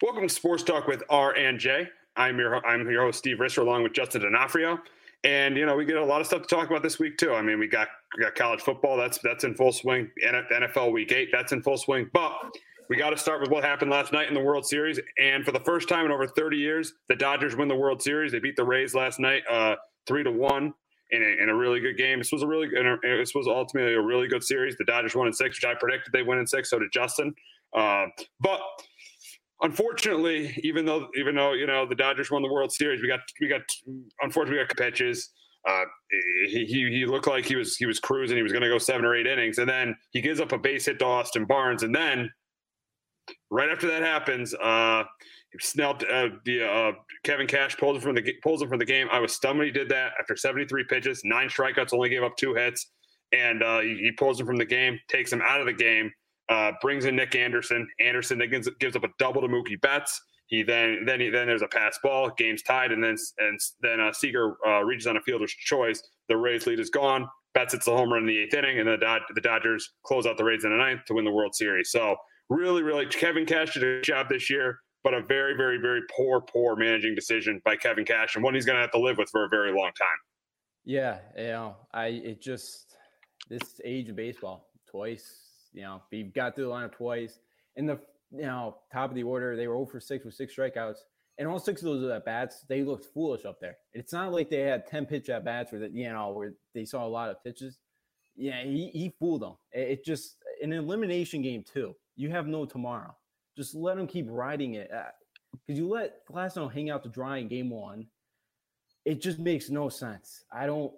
Welcome to Sports Talk with R and J. I'm your I'm your host Steve Risser along with Justin D'Onofrio. And you know we get a lot of stuff to talk about this week too. I mean we got we got college football that's that's in full swing. NFL Week Eight that's in full swing. But we got to start with what happened last night in the World Series. And for the first time in over 30 years, the Dodgers win the World Series. They beat the Rays last night, uh, three to one. In a, in a really good game. This was a really this was ultimately a really good series. The Dodgers won in six, which I predicted they win in six. So did Justin. Uh, but unfortunately, even though even though you know the Dodgers won the World Series, we got we got unfortunately we got pitches. Uh, he, he looked like he was he was cruising. He was going to go seven or eight innings, and then he gives up a base hit to Austin Barnes, and then right after that happens, uh, Snell, uh, the, uh, Kevin Cash pulls him from the pulls him from the game. I was stunned when he did that after 73 pitches, nine strikeouts, only gave up two hits, and uh, he, he, pulls him from the game, takes him out of the game. Uh, brings in Nick Anderson. Anderson then gives, gives up a double to Mookie Betts. He then then he, then there's a pass ball. Game's tied, and then and then uh, Seager uh, reaches on a fielder's choice. The Rays lead is gone. Betts hits the home run in the eighth inning, and the Dod- the Dodgers close out the Rays in the ninth to win the World Series. So really, really, Kevin Cash did a job this year, but a very, very, very poor, poor managing decision by Kevin Cash, and one he's going to have to live with for a very long time. Yeah, you know, I it just this age of baseball twice you know, he got through the lineup twice. In the you know top of the order, they were over six with six strikeouts, and all six of those at bats, they looked foolish up there. It's not like they had ten pitch at bats where that you know where they saw a lot of pitches. Yeah, he, he fooled them. It, just an elimination game too. You have no tomorrow. Just let them keep riding it. Because uh, you let Glasnow hang out to dry in game one, it just makes no sense. I don't,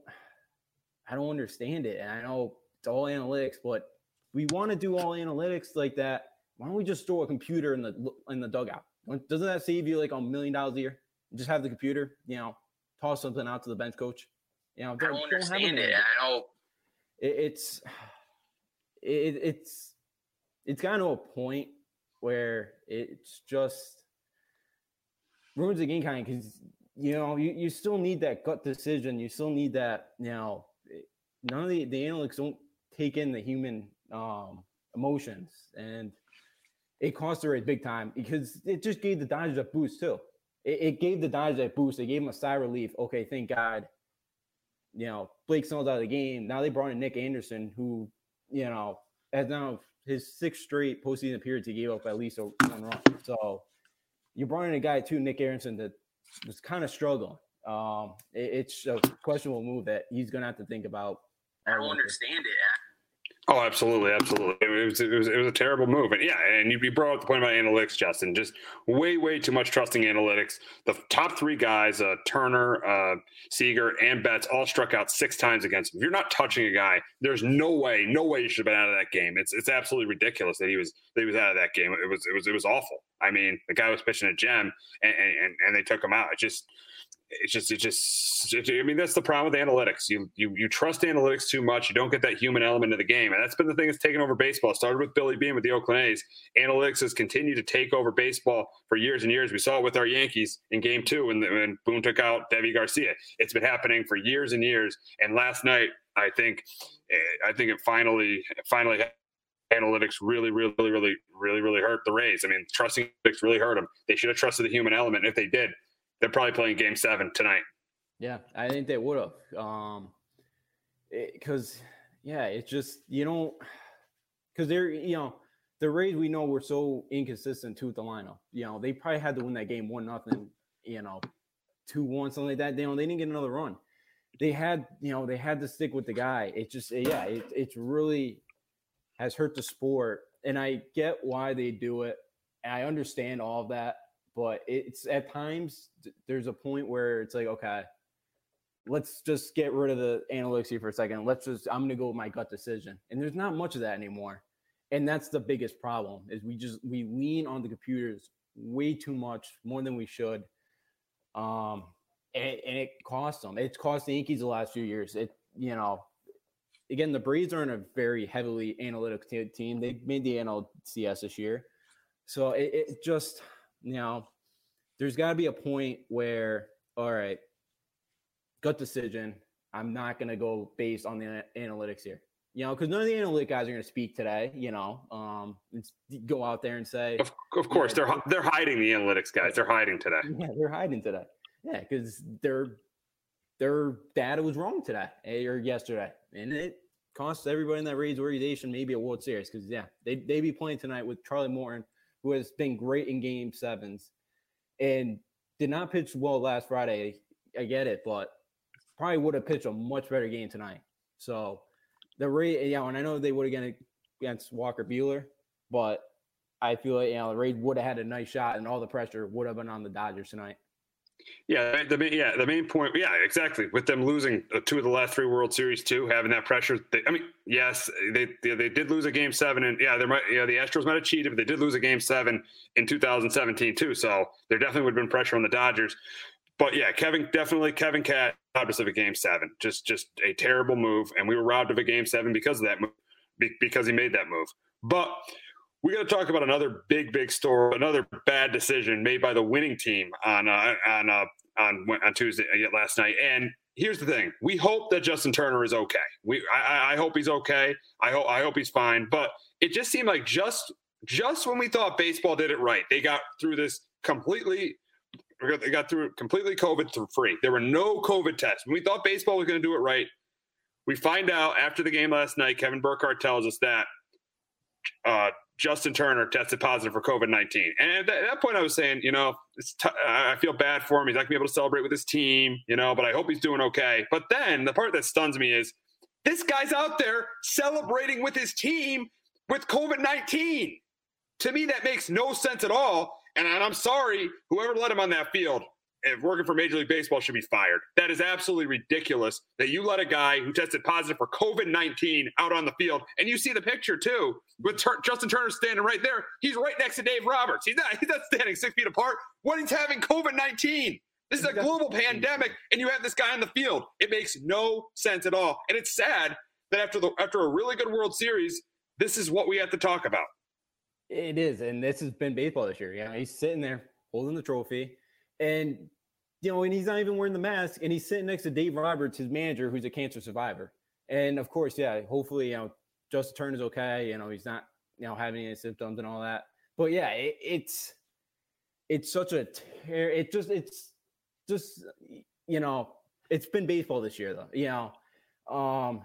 I don't understand it. And I know it's all analytics, but we want to do all analytics like that. Why don't we just store a computer in the in the dugout? Doesn't that save you like a million dollars a year? Just have the computer, you know, toss something out to the bench coach. You know, I don't understand don't it. I know it, it's it, it's it's gotten to a point where it's just ruins the game kind of because you know you, you still need that gut decision. You still need that. You know, none of the the analytics don't take in the human um, emotions, and it cost her a big time because it just gave the Dodgers a boost too. It, it gave the Dodgers a boost. It gave them a sigh of relief. Okay, thank God. You know, Blake Snell's out of the game. Now they brought in Nick Anderson, who you know has now his sixth straight postseason appearance. He gave up at least one run. So you brought in a guy too, Nick Anderson, that was kind of struggling. Um, it, it's a questionable move that he's going to have to think about. I don't understand it. Oh, absolutely, absolutely. It was, it was it was a terrible move, and yeah, and you brought up the point about analytics, Justin. Just way way too much trusting analytics. The top three guys, uh, Turner, uh, and Betts, all struck out six times against him. If you're not touching a guy, there's no way, no way you should have been out of that game. It's it's absolutely ridiculous that he was that he was out of that game. It was it was it was awful. I mean, the guy was pitching a gem, and and, and they took him out. It just it's just it just I mean that's the problem with analytics. You you you trust analytics too much. You don't get that human element of the game, and that's been the thing that's taken over baseball. It started with Billy Beane with the Oakland A's. Analytics has continued to take over baseball for years and years. We saw it with our Yankees in Game Two when when Boone took out Deivi Garcia. It's been happening for years and years. And last night, I think eh, I think it finally finally analytics really, really, really, really, really hurt the Rays. I mean, trusting analytics really hurt them. They should have trusted the human element. If they did, they're probably playing Game Seven tonight. Yeah, I think they would have. Um, because yeah, it's just you know, because they're you know the Rays we know were so inconsistent to the lineup. You know, they probably had to win that game one nothing. You know, two one something like that. They, you know, they didn't get another run. They had you know they had to stick with the guy. It just yeah, it, it's really has hurt the sport, and I get why they do it. And I understand all of that but it's at times there's a point where it's like okay let's just get rid of the analytics here for a second. Let's just i'm gonna go with my gut decision. And there's not much of that anymore. And that's the biggest problem is we just we lean on the computers way too much more than we should. Um and, and it costs them it's cost the yankees the last few years. It you know again the braves aren't a very heavily analytic team. They made the nlcs this year. So it, it just you know, there's got to be a point where, all right, gut decision. I'm not going to go based on the analytics here. You know, because none of the analytic guys are going to speak today. You know, um, go out there and say, of, of course, yeah, they're they're hiding the analytics guys. They're hiding today. Yeah, they're hiding today. Yeah, because their their data was wrong today eh, or yesterday, and it costs everybody in that Rays organization maybe a World Series. Because yeah, they they be playing tonight with Charlie Morton, who has been great in Game Sevens, and did not pitch well last Friday. I get it, but probably would have pitched a much better game tonight. So the Rays, yeah, and I know they would have against, against Walker Buehler, but I feel like you know the Rays would have had a nice shot, and all the pressure would have been on the Dodgers tonight. Yeah, the main, yeah the main point. Yeah, exactly. With them losing uh, two of the last three World Series too, having that pressure. They, I mean, yes, they, they, they did lose a game seven, and yeah, they might. Yeah, the Astros might have cheated, but they did lose a game seven in 2017 too. So there definitely would have been pressure on the Dodgers. But yeah, Kevin definitely Kevin Cash robbed us of a game seven. Just just a terrible move, and we were robbed of a game seven because of that move, because he made that move. But we got to talk about another big, big story, another bad decision made by the winning team on uh, on uh, on on Tuesday uh, last night. And here's the thing: we hope that Justin Turner is okay. We I, I hope he's okay. I hope I hope he's fine. But it just seemed like just just when we thought baseball did it right, they got through this completely. They got through completely COVID free. There were no COVID tests. When we thought baseball was going to do it right, we find out after the game last night. Kevin Burkhardt tells us that uh, Justin Turner tested positive for COVID 19. And at that point, I was saying, you know, t- I feel bad for him. He's not going to be able to celebrate with his team, you know, but I hope he's doing okay. But then the part that stuns me is this guy's out there celebrating with his team with COVID 19. To me, that makes no sense at all. And I'm sorry, whoever let him on that field, working for Major League Baseball should be fired. That is absolutely ridiculous that you let a guy who tested positive for COVID 19 out on the field. And you see the picture too with Tur- Justin Turner standing right there. He's right next to Dave Roberts. He's not, he's not standing six feet apart when he's having COVID 19. This is a global pandemic, and you have this guy on the field. It makes no sense at all. And it's sad that after the after a really good World Series, this is what we have to talk about. It is, and this has been baseball this year. Yeah, he's sitting there holding the trophy and you know, and he's not even wearing the mask, and he's sitting next to Dave Roberts, his manager, who's a cancer survivor. And of course, yeah, hopefully, you know, Justin Turner's okay. You know, he's not, you know, having any symptoms and all that. But yeah, it, it's it's such a tear. It just it's just you know, it's been baseball this year though. You know, um,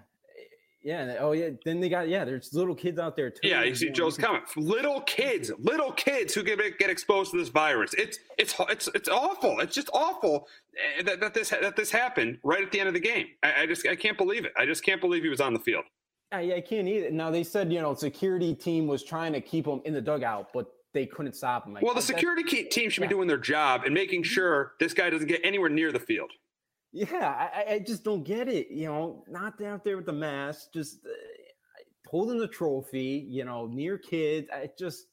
yeah. Oh, yeah. Then they got yeah. There's little kids out there too. Yeah, you see Joe's comment. Little kids, little kids who get get exposed to this virus. It's it's it's it's awful. It's just awful eh, that, that this that this happened right at the end of the game. I, I just I can't believe it. I just can't believe he was on the field. I, I can't either. Now they said you know security team was trying to keep him in the dugout, but they couldn't stop him. Like, well, the security team should yeah. be doing their job and making mm-hmm. sure this guy doesn't get anywhere near the field. Yeah, I, I, just don't get it. You know, not out there with the mask, just uh, holding the trophy. You know, near kids. I just,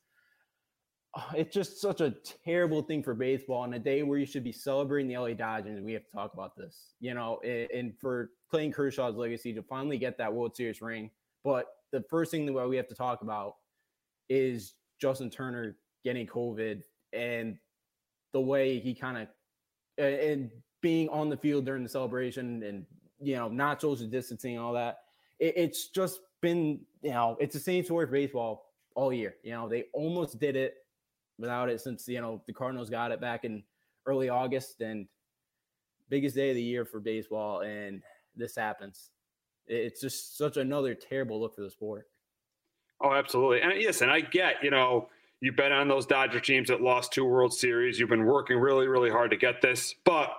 uh, it's just such a terrible thing for baseball on a day where you should be celebrating the LA Dodgers. We have to talk about this. You know, and, and for Clayton Kershaw's legacy to finally get that World Series ring. But the first thing that we have to talk about is Justin Turner getting COVID and the way he kind of and being on the field during the celebration and you know not social distancing all that it, it's just been you know it's the same story for baseball all year. You know they almost did it without it since you know the cardinals got it back in early august and biggest day of the year for baseball and this happens. It's just such another terrible look for the sport. Oh absolutely. And yes and i get you know you've been on those dodger teams that lost two world series. You've been working really really hard to get this but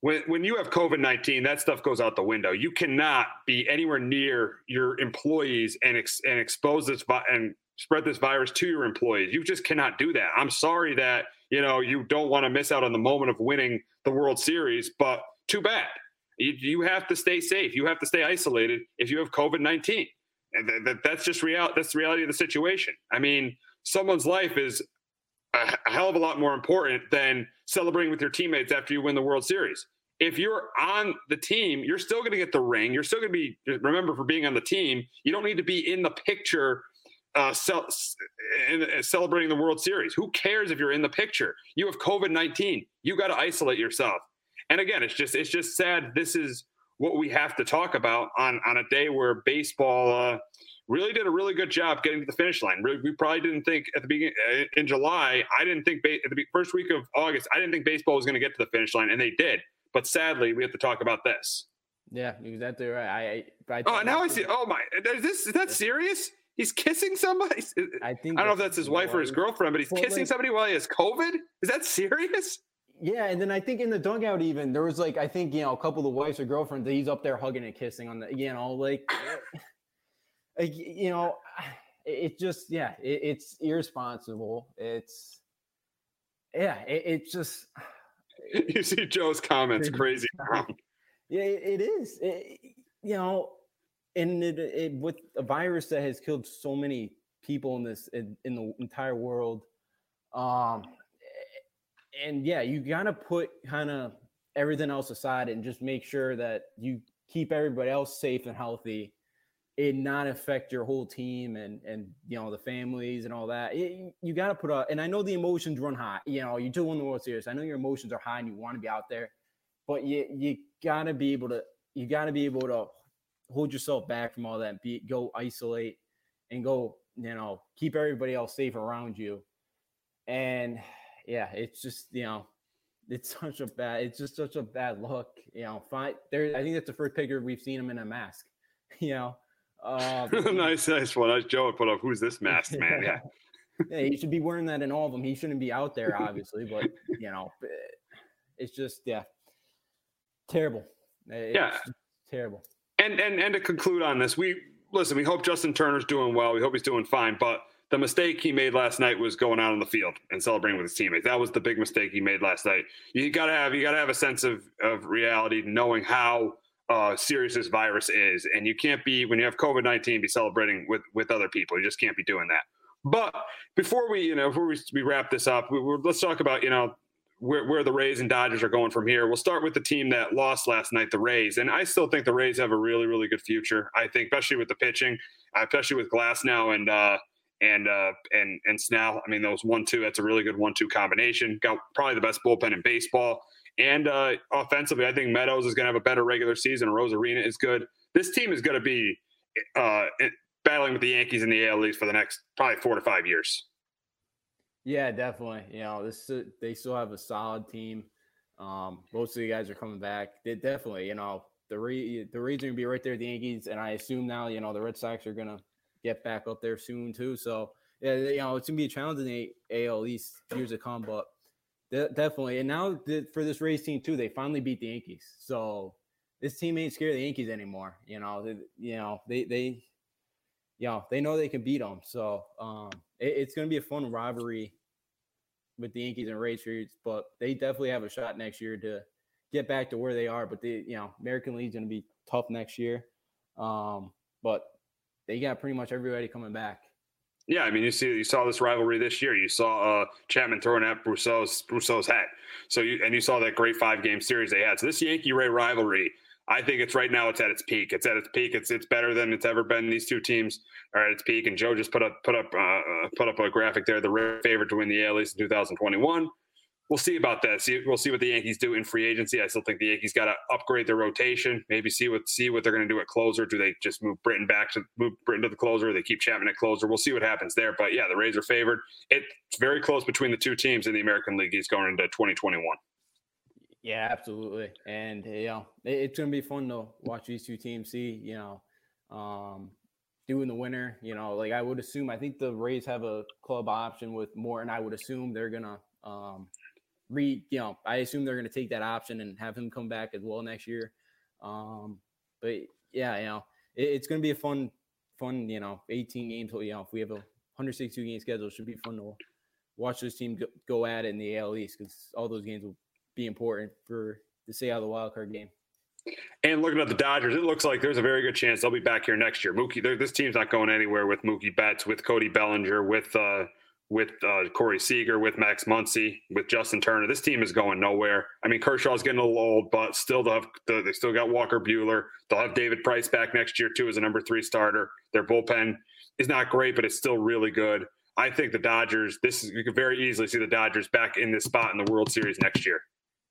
when when you have COVID nineteen, that stuff goes out the window. You cannot be anywhere near your employees and ex, and expose this vi- and spread this virus to your employees. You just cannot do that. I'm sorry that you know you don't want to miss out on the moment of winning the World Series, but too bad. You, you have to stay safe. You have to stay isolated if you have COVID nineteen, and th- th- that's just real. That's the reality of the situation. I mean, someone's life is a, a hell of a lot more important than celebrating with your teammates after you win the World Series. If you're on the team, you're still going to get the ring. You're still going to be remember for being on the team. You don't need to be in the picture uh, cel- uh, celebrating the World Series. Who cares if you're in the picture? You have COVID nineteen. You got to isolate yourself. And again, it's just it's just sad. This is what we have to talk about on on a day where baseball uh, really did a really good job getting to the finish line. We probably didn't think at the beginning uh, in July. I didn't think ba- at the first week of August. I didn't think baseball was going to get to the finish line, and they did. But sadly, we have to talk about this. Yeah, exactly right. I, I, I oh, now I see. Oh my, is this is that serious? He's kissing somebody. I think I don't know if that's his wife or his girlfriend, but he's kissing like, somebody while he has COVID. Is that serious? Yeah, and then I think in the dugout even there was like I think you know a couple of the wives or girlfriends that he's up there hugging and kissing on the you know like, like you know it just yeah it, it's irresponsible. It's yeah it, it's just you see Joe's comments crazy. yeah, it is. It, you know, and it, it, with a virus that has killed so many people in this in, in the entire world um and yeah you gotta put kind of everything else aside and just make sure that you keep everybody else safe and healthy and not affect your whole team and and you know the families and all that it, you got to put up and i know the emotions run high you know you do win the world series i know your emotions are high and you want to be out there but you you got to be able to you got to be able to hold yourself back from all that. Be go isolate and go, you know, keep everybody else safe around you. And yeah, it's just you know, it's such a bad. It's just such a bad look. You know, fine. There, I think that's the first picture we've seen him in a mask. You know. Um, nice, nice one. Nice Joe put up. Who's this masked man? Yeah. yeah, he should be wearing that in all of them. He shouldn't be out there, obviously, but you know, it's just yeah, terrible. It's yeah, terrible and and and to conclude on this, we listen. We hope Justin Turner's doing well. We hope he's doing fine. But the mistake he made last night was going out on the field and celebrating with his teammates. That was the big mistake he made last night. You gotta have you gotta have a sense of of reality, knowing how uh, serious this virus is, and you can't be when you have COVID nineteen be celebrating with with other people. You just can't be doing that. But before we, you know, before we, we wrap this up, we, let's talk about, you know, where, where the Rays and Dodgers are going from here. We'll start with the team that lost last night, the Rays. And I still think the Rays have a really, really good future. I think, especially with the pitching, uh, especially with Glasnow and uh, and uh, and and Snell. I mean, those one-two. That's a really good one-two combination. Got probably the best bullpen in baseball. And uh, offensively, I think Meadows is going to have a better regular season. Arozarena is good. This team is going to be uh, battling with the Yankees in the AL East for the next probably four to five years. Yeah, definitely. You know, this uh, they still have a solid team. Um, most of the guys are coming back. They definitely, you know, the re- the are gonna be right there, the Yankees, and I assume now, you know, the Red Sox are gonna get back up there soon too. So yeah, you know, it's gonna be a challenge in the AL East years to come, but de- definitely. And now the, for this Rays team too, they finally beat the Yankees. So this team ain't scared of the Yankees anymore. You know, they, you know, they they you know, they know they can beat them. So um, it, it's going to be a fun rivalry with the Yankees and Rays series, but they definitely have a shot next year to get back to where they are. But the you know American League's going to be tough next year, um, but they got pretty much everybody coming back. Yeah, I mean, you see, you saw this rivalry this year. You saw uh, Chapman throwing at Brosseau's Brosseau's hat. So you and you saw that great five game series they had. So this Yankee Ray rivalry I think it's right now. It's at its peak. It's at its peak. It's it's better than it's ever been. These two teams are at its peak. And Joe just put up put up uh, uh put up a graphic there. The favorite to win the AL East in 2021. We'll see about that. See, we'll see what the Yankees do in free agency. I still think the Yankees got to upgrade their rotation. Maybe see what see what they're going to do at closer. Do they just move Britton back to move Britton to the closer? They keep Chapman at closer. We'll see what happens there. But yeah, the Rays are favored. It's very close between the two teams in the American League. He's going into 2021. Yeah, absolutely. And you know, it's gonna be fun to watch these two teams see, you know, um, doing the winter, You know, like I would assume I think the Rays have a club option with more, and I would assume they're gonna um re you know, I assume they're gonna take that option and have him come back as well next year. Um, but yeah, you know, it, it's gonna be a fun, fun, you know, 18 games. You know, if we have a 162 game schedule, it should be fun to watch this team go, go at it in the AL East because all those games will be important for to out of the wild card game. And looking at the Dodgers, it looks like there's a very good chance they'll be back here next year. Mookie, this team's not going anywhere with Mookie Betts, with Cody Bellinger, with uh, with uh, Corey Seager, with Max Muncy, with Justin Turner. This team is going nowhere. I mean, Kershaw's getting a little old, but still they have they still got Walker Buehler. They'll have David Price back next year too as a number three starter. Their bullpen is not great, but it's still really good. I think the Dodgers. This is you could very easily see the Dodgers back in this spot in the World Series next year.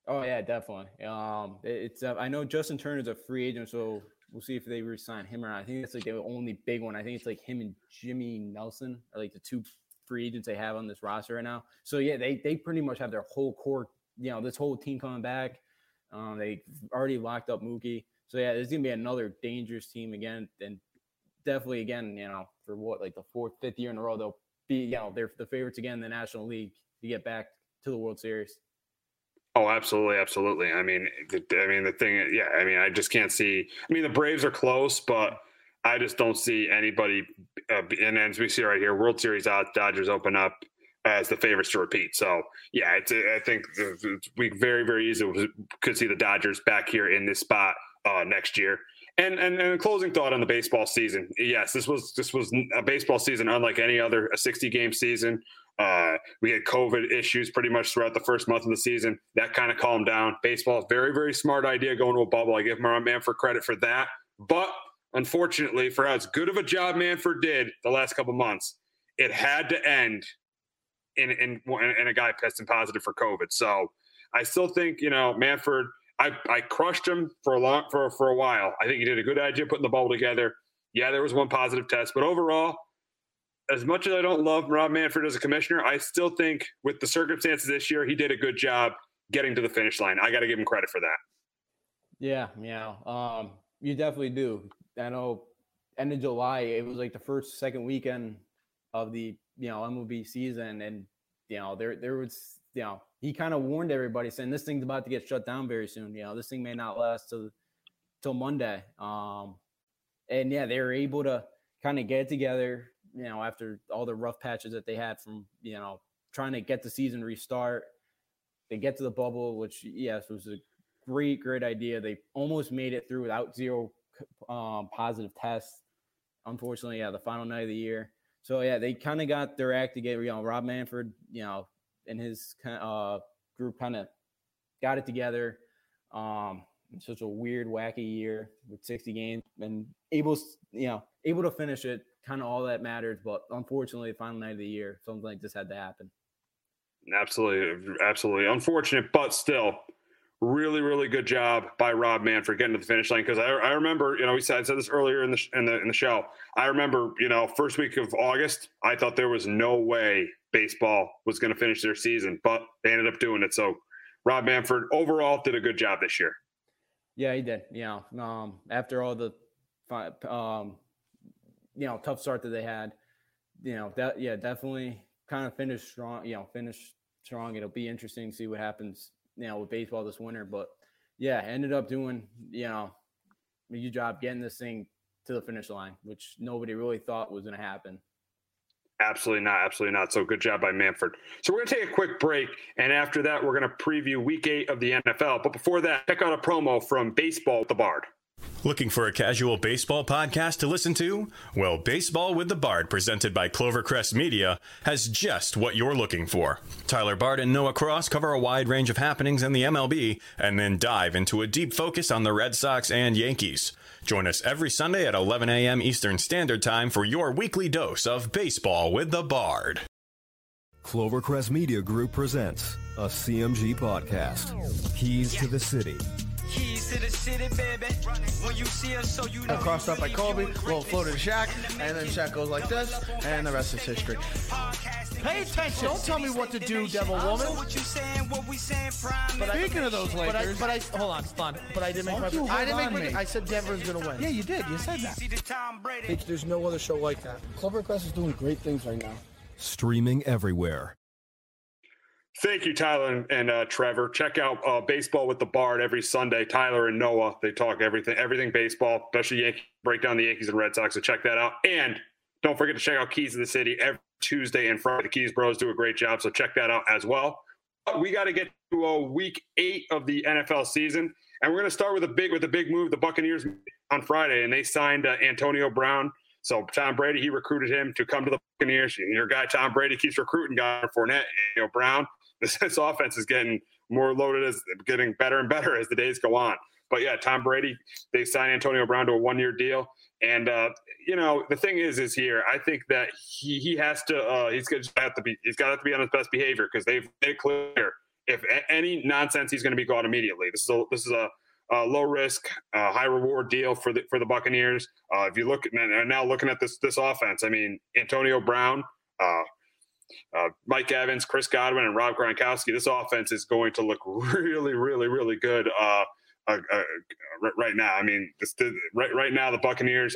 Oh yeah, definitely. Um, it's uh, I know Justin Turner's a free agent, so we'll see if they resign him or not. I think that's like the only big one. I think it's like him and Jimmy Nelson are like the two free agents they have on this roster right now. So yeah, they they pretty much have their whole core. You know, this whole team coming back. Um, they already locked up Mookie. So yeah, there's gonna be another dangerous team again, and definitely again, you know, for what like the fourth, fifth year in a row, they'll be you know they're the favorites again in the National League to get back to the World Series. Oh, absolutely, absolutely. I mean, I mean the thing, yeah. I mean, I just can't see. I mean, the Braves are close, but I just don't see anybody. Uh, and as we see right here, World Series odds, Dodgers open up as the favorites to repeat. So yeah, it's, I think we very very easily could see the Dodgers back here in this spot uh, next year. And, and and a closing thought on the baseball season. Yes, this was this was a baseball season unlike any other a 60 game season. Uh, we had COVID issues pretty much throughout the first month of the season. That kind of calmed down. Baseball, very very smart idea going to a bubble. I give Mark Manfred credit for that. But unfortunately, for as good of a job Manfred did the last couple months, it had to end in in, in a guy testing positive for COVID. So I still think you know Manfred. I, I crushed him for a long for for a while. I think he did a good idea putting the bubble together. Yeah, there was one positive test, but overall, as much as I don't love Rob Manfred as a commissioner, I still think with the circumstances this year, he did a good job getting to the finish line. I got to give him credit for that. Yeah, yeah, um, you definitely do. I know end of July, it was like the first second weekend of the you know MLB season, and you know there there was you know he kind of warned everybody saying this thing's about to get shut down very soon. You know, this thing may not last till till Monday. Um, and yeah, they were able to kind of get together. You know, after all the rough patches that they had from you know trying to get the season restart, they get to the bubble, which yes was a great great idea. They almost made it through without zero um, positive tests. Unfortunately, yeah, the final night of the year. So yeah, they kind of got their act together. You know, Rob Manfred, you know, and his uh, group kind of got it together. Um, such a weird, wacky year with 60 games and able, you know, able to finish it. Kind of all that matters. But unfortunately, the final night of the year, something like this had to happen. Absolutely, absolutely unfortunate, but still, really, really good job by Rob Manfred getting to the finish line. Because I, I remember, you know, we said I said this earlier in the in the in the show. I remember, you know, first week of August, I thought there was no way baseball was going to finish their season, but they ended up doing it. So Rob Manfred overall did a good job this year. Yeah, he did. Know, um, after all the, um, you know, tough start that they had, you know, that yeah, definitely kind of finished strong. You know, finished strong. It'll be interesting to see what happens. You know, with baseball this winter, but yeah, ended up doing you know a good job getting this thing to the finish line, which nobody really thought was going to happen. Absolutely not. Absolutely not. So good job by Manfred. So we're going to take a quick break. And after that, we're going to preview week eight of the NFL. But before that, check out a promo from Baseball the Bard. Looking for a casual baseball podcast to listen to? Well, Baseball with the Bard, presented by Clovercrest Media, has just what you're looking for. Tyler Bard and Noah Cross cover a wide range of happenings in the MLB and then dive into a deep focus on the Red Sox and Yankees. Join us every Sunday at 11 a.m. Eastern Standard Time for your weekly dose of baseball with the Bard. Clovercrest Media Group presents a CMG podcast. Keys to the City. Keys to the city, baby. When you see us, so you know. Crossed up by Kobe, little floated to Shaq, and then Shaq goes like this, and the rest is history. Pay attention. Don't tell me what to do, Devil Woman. But Speaking of those Lakers, but I, but I hold on, hold on. But I didn't make my. I didn't make my. I said Denver's gonna win. Yeah, you did. You said that. There's no other show like that. Clovercrest is doing great things right now. Streaming everywhere. Thank you, Tyler and, uh, Trevor. Check out uh, Baseball with the Bard every Sunday. Tyler and Noah, they talk everything, everything baseball, especially Yankee, break down the Yankees and Red Sox. So check that out. And don't forget to check out Keys of the City every Tuesday and Friday. The Keys Bros do a great job, so check that out as well. We got to get to a week eight of the NFL season, and we're going to start with a big with a big move. The Buccaneers on Friday, and they signed uh, Antonio Brown. So Tom Brady, he recruited him to come to the Buccaneers. Your guy Tom Brady keeps recruiting for Fournette, you know Brown. This, this offense is getting more loaded as getting better and better as the days go on. But yeah, Tom Brady, they signed Antonio Brown to a one year deal. And uh, you know, the thing is, is here. I think that he he has to. Uh, he's to have to be. He's got to be on his best behavior because they've made it clear if a- any nonsense, he's going to be gone immediately. This is a this is a, low risk, uh, high reward deal for the for the Buccaneers. Uh, if you look now looking at this this offense, I mean Antonio Brown. Uh, Mike Evans, Chris Godwin, and Rob Gronkowski. This offense is going to look really, really, really good uh, uh, uh right now. I mean, this, right right now the Buccaneers.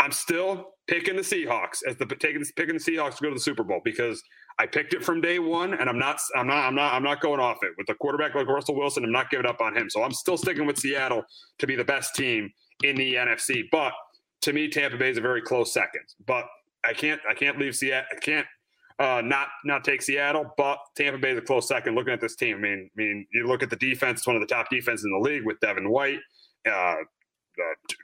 I'm still picking the Seahawks as the taking picking the Seahawks to go to the Super Bowl because I picked it from day one, and I'm not I'm not I'm not I'm not going off it with a quarterback like Russell Wilson. I'm not giving up on him, so I'm still sticking with Seattle to be the best team in the NFC. But to me, Tampa Bay is a very close second. But I can't I can't leave Seattle. I can't uh, not not take Seattle, but Tampa Bay is a close second. Looking at this team, I mean, I mean, you look at the defense; it's one of the top defenses in the league with Devin White, uh, uh,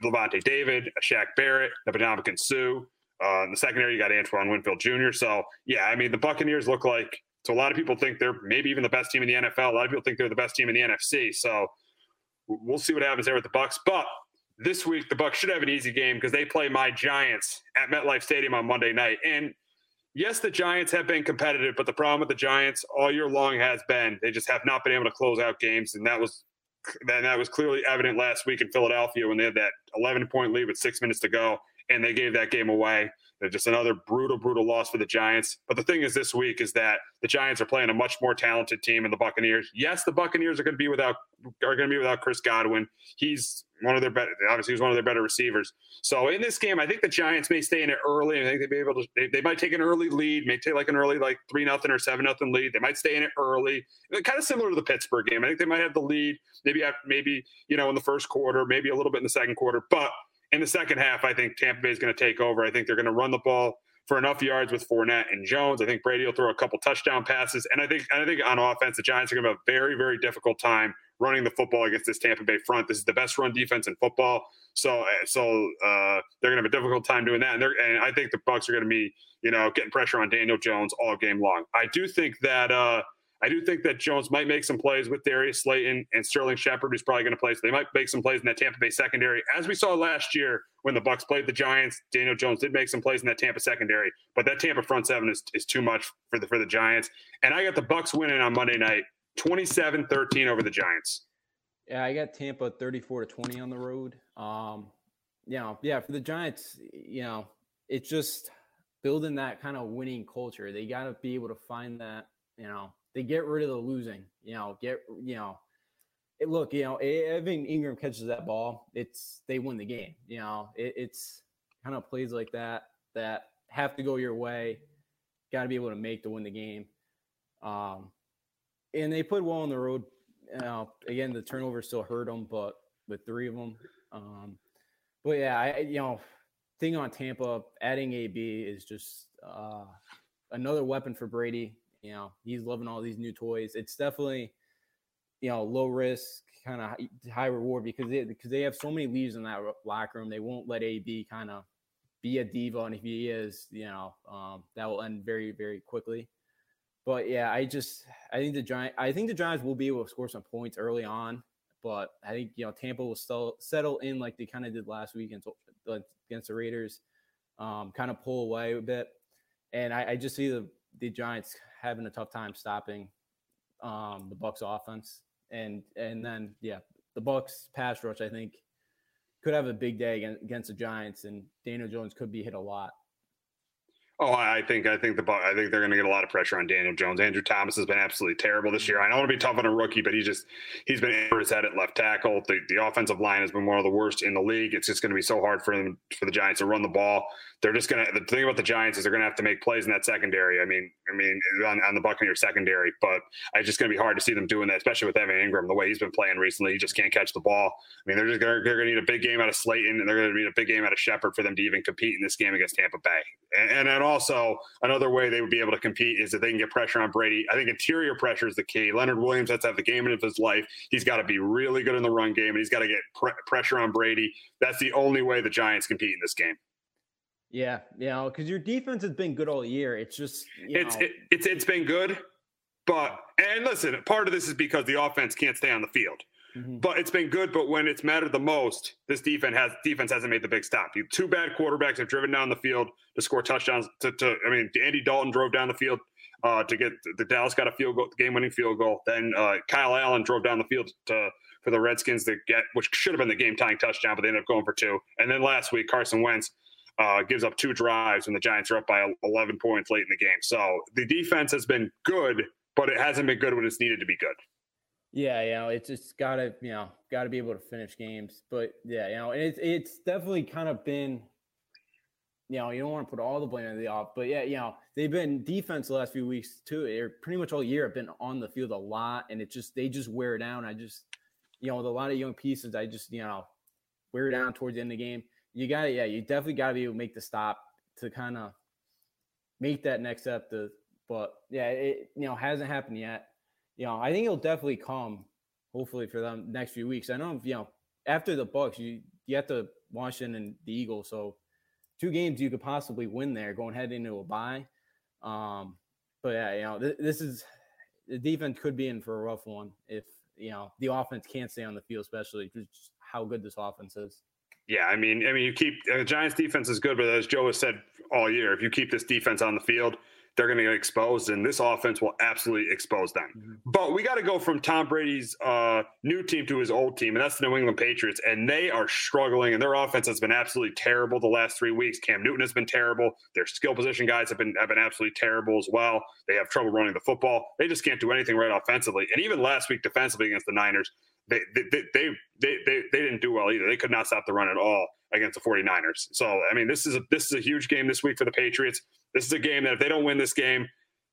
Lavonte David, Shaq Barrett, Ndamukong Suh. Uh, in the secondary, you got Antoine Winfield Jr. So, yeah, I mean, the Buccaneers look like. So a lot of people think they're maybe even the best team in the NFL. A lot of people think they're the best team in the NFC. So we'll see what happens there with the Bucks. But this week, the Bucks should have an easy game because they play my Giants at MetLife Stadium on Monday night. And yes, the Giants have been competitive, but the problem with the Giants all year long has been they just have not been able to close out games, and that was and that was clearly evident last week in Philadelphia when they had that 11 point lead with six minutes to go, and they gave that game away. Just another brutal, brutal loss for the Giants. But the thing is, this week is that the Giants are playing a much more talented team than the Buccaneers. Yes, the Buccaneers are going to be without are going to be without Chris Godwin. He's one of their better. Obviously, he's one of their better receivers. So in this game, I think the Giants may stay in it early. I think they'd be able to. They, they might take an early lead, may take like an early like three nothing or seven nothing lead. They might stay in it early, kind of similar to the Pittsburgh game. I think they might have the lead, maybe maybe you know in the first quarter, maybe a little bit in the second quarter, but in the second half, I think Tampa Bay is going to take over. I think they're going to run the ball for enough yards with Fournette and Jones. I think Brady will throw a couple touchdown passes, and I think I think on offense, the Giants are going to have a very very difficult time running the football against this Tampa Bay front. This is the best run defense in football, so so uh, they're going to have a difficult time doing that. And, and I think the Bucks are going to be you know getting pressure on Daniel Jones all game long. I do think that. Uh, I do think that Jones might make some plays with Darius Slayton and Sterling Shepard, who's probably going to play. So they might make some plays in that Tampa Bay secondary, as we saw last year when the Bucks played the Giants. Daniel Jones did make some plays in that Tampa secondary, but that Tampa front seven is, is too much for the for the Giants. And I got the Bucks winning on Monday night, 27-13 over the Giants. Yeah, I got Tampa 34 to 20 on the road. Um, you know, yeah, for the Giants, you know, it's just building that kind of winning culture. They got to be able to find that, you know, they get rid of the losing. You know, get you know, it, look, you know, Evan Engram catches that ball, it's they win the game. You know, it, it's kind of plays like that that have to go your way. Got to be able to make to win the game. Um, and they put well on the road. You know, again, the turnover still hurt them, but with three of them. Um, but yeah, I you know, thing on Tampa, adding AB is just uh, another weapon for Brady. You know, he's loving all these new toys. It's definitely, you know, low risk, kind of high reward because they because they have so many leaves in that locker room. They won't let AB kind of be a diva, and if he is, you know, um, that will end very very quickly. But yeah, I just I think the Giant I think the Giants will be able to score some points early on, but I think you know Tampa will still settle in like they kind of did last week against, against the Raiders, um, kind of pull away a bit, and I, I just see the the Giants having a tough time stopping um, the Bucks offense, and and then yeah, the Bucks pass rush I think could have a big day against the Giants, and Daniel Jones could be hit a lot. Oh, I think I think the I think they're going to get a lot of pressure on Daniel Jones. Andrew Thomas has been absolutely terrible this year. I don't want to be tough on a rookie, but he just he's been his head at left tackle. The, the offensive line has been one of the worst in the league. It's just going to be so hard for them for the Giants to run the ball. They're just going to the thing about the Giants is they're going to have to make plays in that secondary. I mean, I mean on, on the Buccaneers secondary, but it's just going to be hard to see them doing that, especially with Evan Engram the way he's been playing recently. He just can't catch the ball. I mean, they're just gonna, they're going to need a big game out of Slayton and they're going to need a big game out of Shepard for them to even compete in this game against Tampa Bay. And, and then also another way they would be able to compete is if they can get pressure on Brady. I think interior pressure is the key. Leonard Williams has to have the game of his life. He's got to be really good in the run game, and he's got to get pre- pressure on Brady. That's the only way the Giants compete in this game. Yeah, you know, because your defense has been good all year. It's just it's it, it's it's been good, but and listen, part of this is because the offense can't stay on the field. Mm-hmm. But it's been good. But when it's mattered the most, this defense has defense hasn't made the big stop. Two bad quarterbacks have driven down the field to score touchdowns. To, to I mean, Andy Dalton drove down the field uh, to get the Dallas got a field goal, game-winning field goal. Then uh, Kyle Allen drove down the field to, for the Redskins to get, which should have been the game-tying touchdown, but they ended up going for two. And then last week, Carson Wentz uh, gives up two drives when the Giants are up by 11 points late in the game. So the defense has been good, but it hasn't been good when it's needed to be good. Yeah, you know, it's just gotta, you know, gotta be able to finish games. But yeah, you know, it's it's definitely kind of been, you know, you don't want to put all the blame on the off, but yeah, you know, they've been defense the last few weeks too. They're pretty much all year have been on the field a lot, and it just they just wear down. I just, you know, with a lot of young pieces, I just, you know, wear down towards the end of the game. You got to, yeah, you definitely got to be able to make the stop to kind of make that next step. To, but yeah, it you know hasn't happened yet you know, I think it'll definitely come. Hopefully for them next few weeks. I know, you know, after the Bucks, you you have to Washington and the Eagles, so two games you could possibly win there going head into a bye. Um, but yeah, you know, th- this is the defense could be in for a rough one if you know the offense can't stay on the field, especially just how good this offense is. Yeah, I mean, I mean, you keep uh, the Giants' defense is good, but as Joe has said all year, if you keep this defense on the field, they're going to get exposed, and this offense will absolutely expose them. Mm-hmm. But we got to go from Tom Brady's uh, new team to his old team, and that's the New England Patriots, and they are struggling, and their offense has been absolutely terrible the last three weeks. Cam Newton has been terrible. Their skill position guys have been have been absolutely terrible as well. They have trouble running the football. They just can't do anything right offensively. And even last week defensively against the Niners, they they they they, they, they, they didn't do well either. They could not stop the run at all against the 49ers. So I mean, this is a this is a huge game this week for the Patriots. This is a game that if they don't win this game,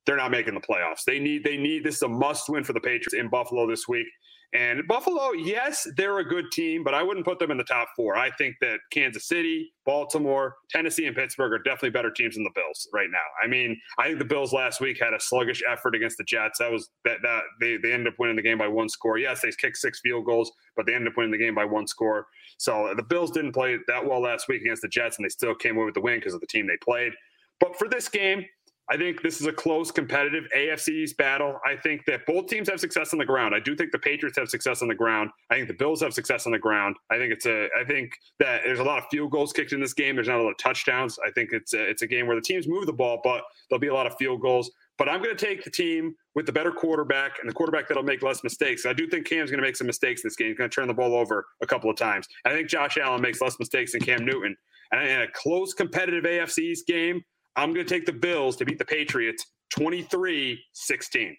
they're not making the playoffs. They need they need this is a must win for the Patriots in Buffalo this week. And Buffalo, yes, they're a good team, but I wouldn't put them in the top four. I think that Kansas City, Baltimore, Tennessee, and Pittsburgh are definitely better teams than the Bills right now. I mean, I think the Bills last week had a sluggish effort against the Jets. That was that that they, they ended up winning the game by one score. Yes, they kicked six field goals, but they ended up winning the game by one score. So uh, the Bills didn't play that well last week against the Jets, and they still came away with the win because of the team they played. But for this game, I think this is a close, competitive AFC East battle. I think that both teams have success on the ground. I do think the Patriots have success on the ground. I think the Bills have success on the ground. I think it's a. I think that there's a lot of field goals kicked in this game. There's not a lot of touchdowns. I think it's a, it's a game where the teams move the ball, but there'll be a lot of field goals. But I'm going to take the team with the better quarterback and the quarterback that'll make less mistakes. I do think Cam's going to make some mistakes in this game. He's going to turn the ball over a couple of times. I think Josh Allen makes less mistakes than Cam Newton. And in a close, competitive AFC East game, I'm going to take the Bills to beat the Patriots 23 16.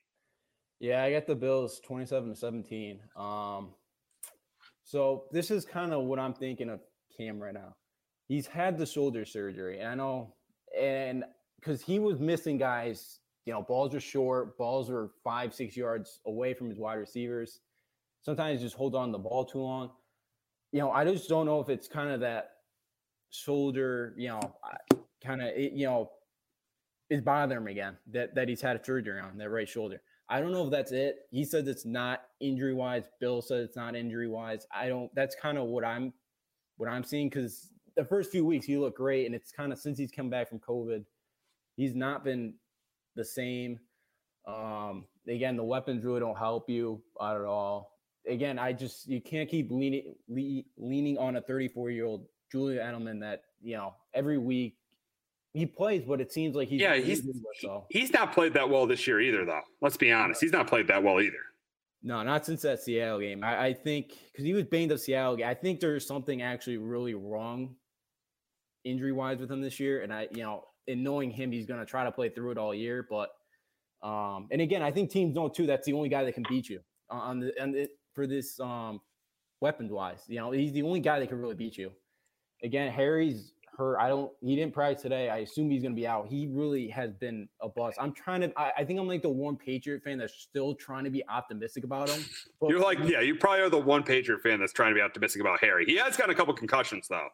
Yeah, I got the Bills 27 to 17. Um, so this is kind of what I'm thinking of Cam right now. He's had the shoulder surgery, and I know, and because he was missing guys, you know, balls are short, balls are five, six yards away from his wide receivers. Sometimes just hold on the ball too long. You know, I just don't know if it's kind of that shoulder, you know, kind of, you know, is bothering him again that, that he's had a surgery on that right shoulder. I don't know if that's it. He says it's not injury wise. Bill says it's not injury wise. I don't. That's kind of what I'm, what I'm seeing because the first few weeks he looked great, and it's kind of since he's come back from COVID, he's not been the same. Um, again, the weapons really don't help you at all. Again, I just you can't keep leaning le- leaning on a 34 year old Julian Edelman that you know every week he plays, but it seems like he's yeah he's he's not played that well this year either though. Let's be honest, he's not played that well either. No, not since that Seattle game. I, I think because he was banged up Seattle. Game, I think there's something actually really wrong injury wise with him this year, and I you know in knowing him, he's going to try to play through it all year. But um, and again, I think teams know too. That's the only guy that can beat you on the and it, for this um weapons wise. You know, he's the only guy that can really beat you. Again, Harry's hurt. I don't. He didn't practice today. I assume he's going to be out. He really has been a bust. I'm trying to. I, I, think I'm like the one Patriot fan that's still trying to be optimistic about him. But, You're like, yeah, you probably are the one Patriot fan that's trying to be optimistic about Harry. He has got a couple concussions though.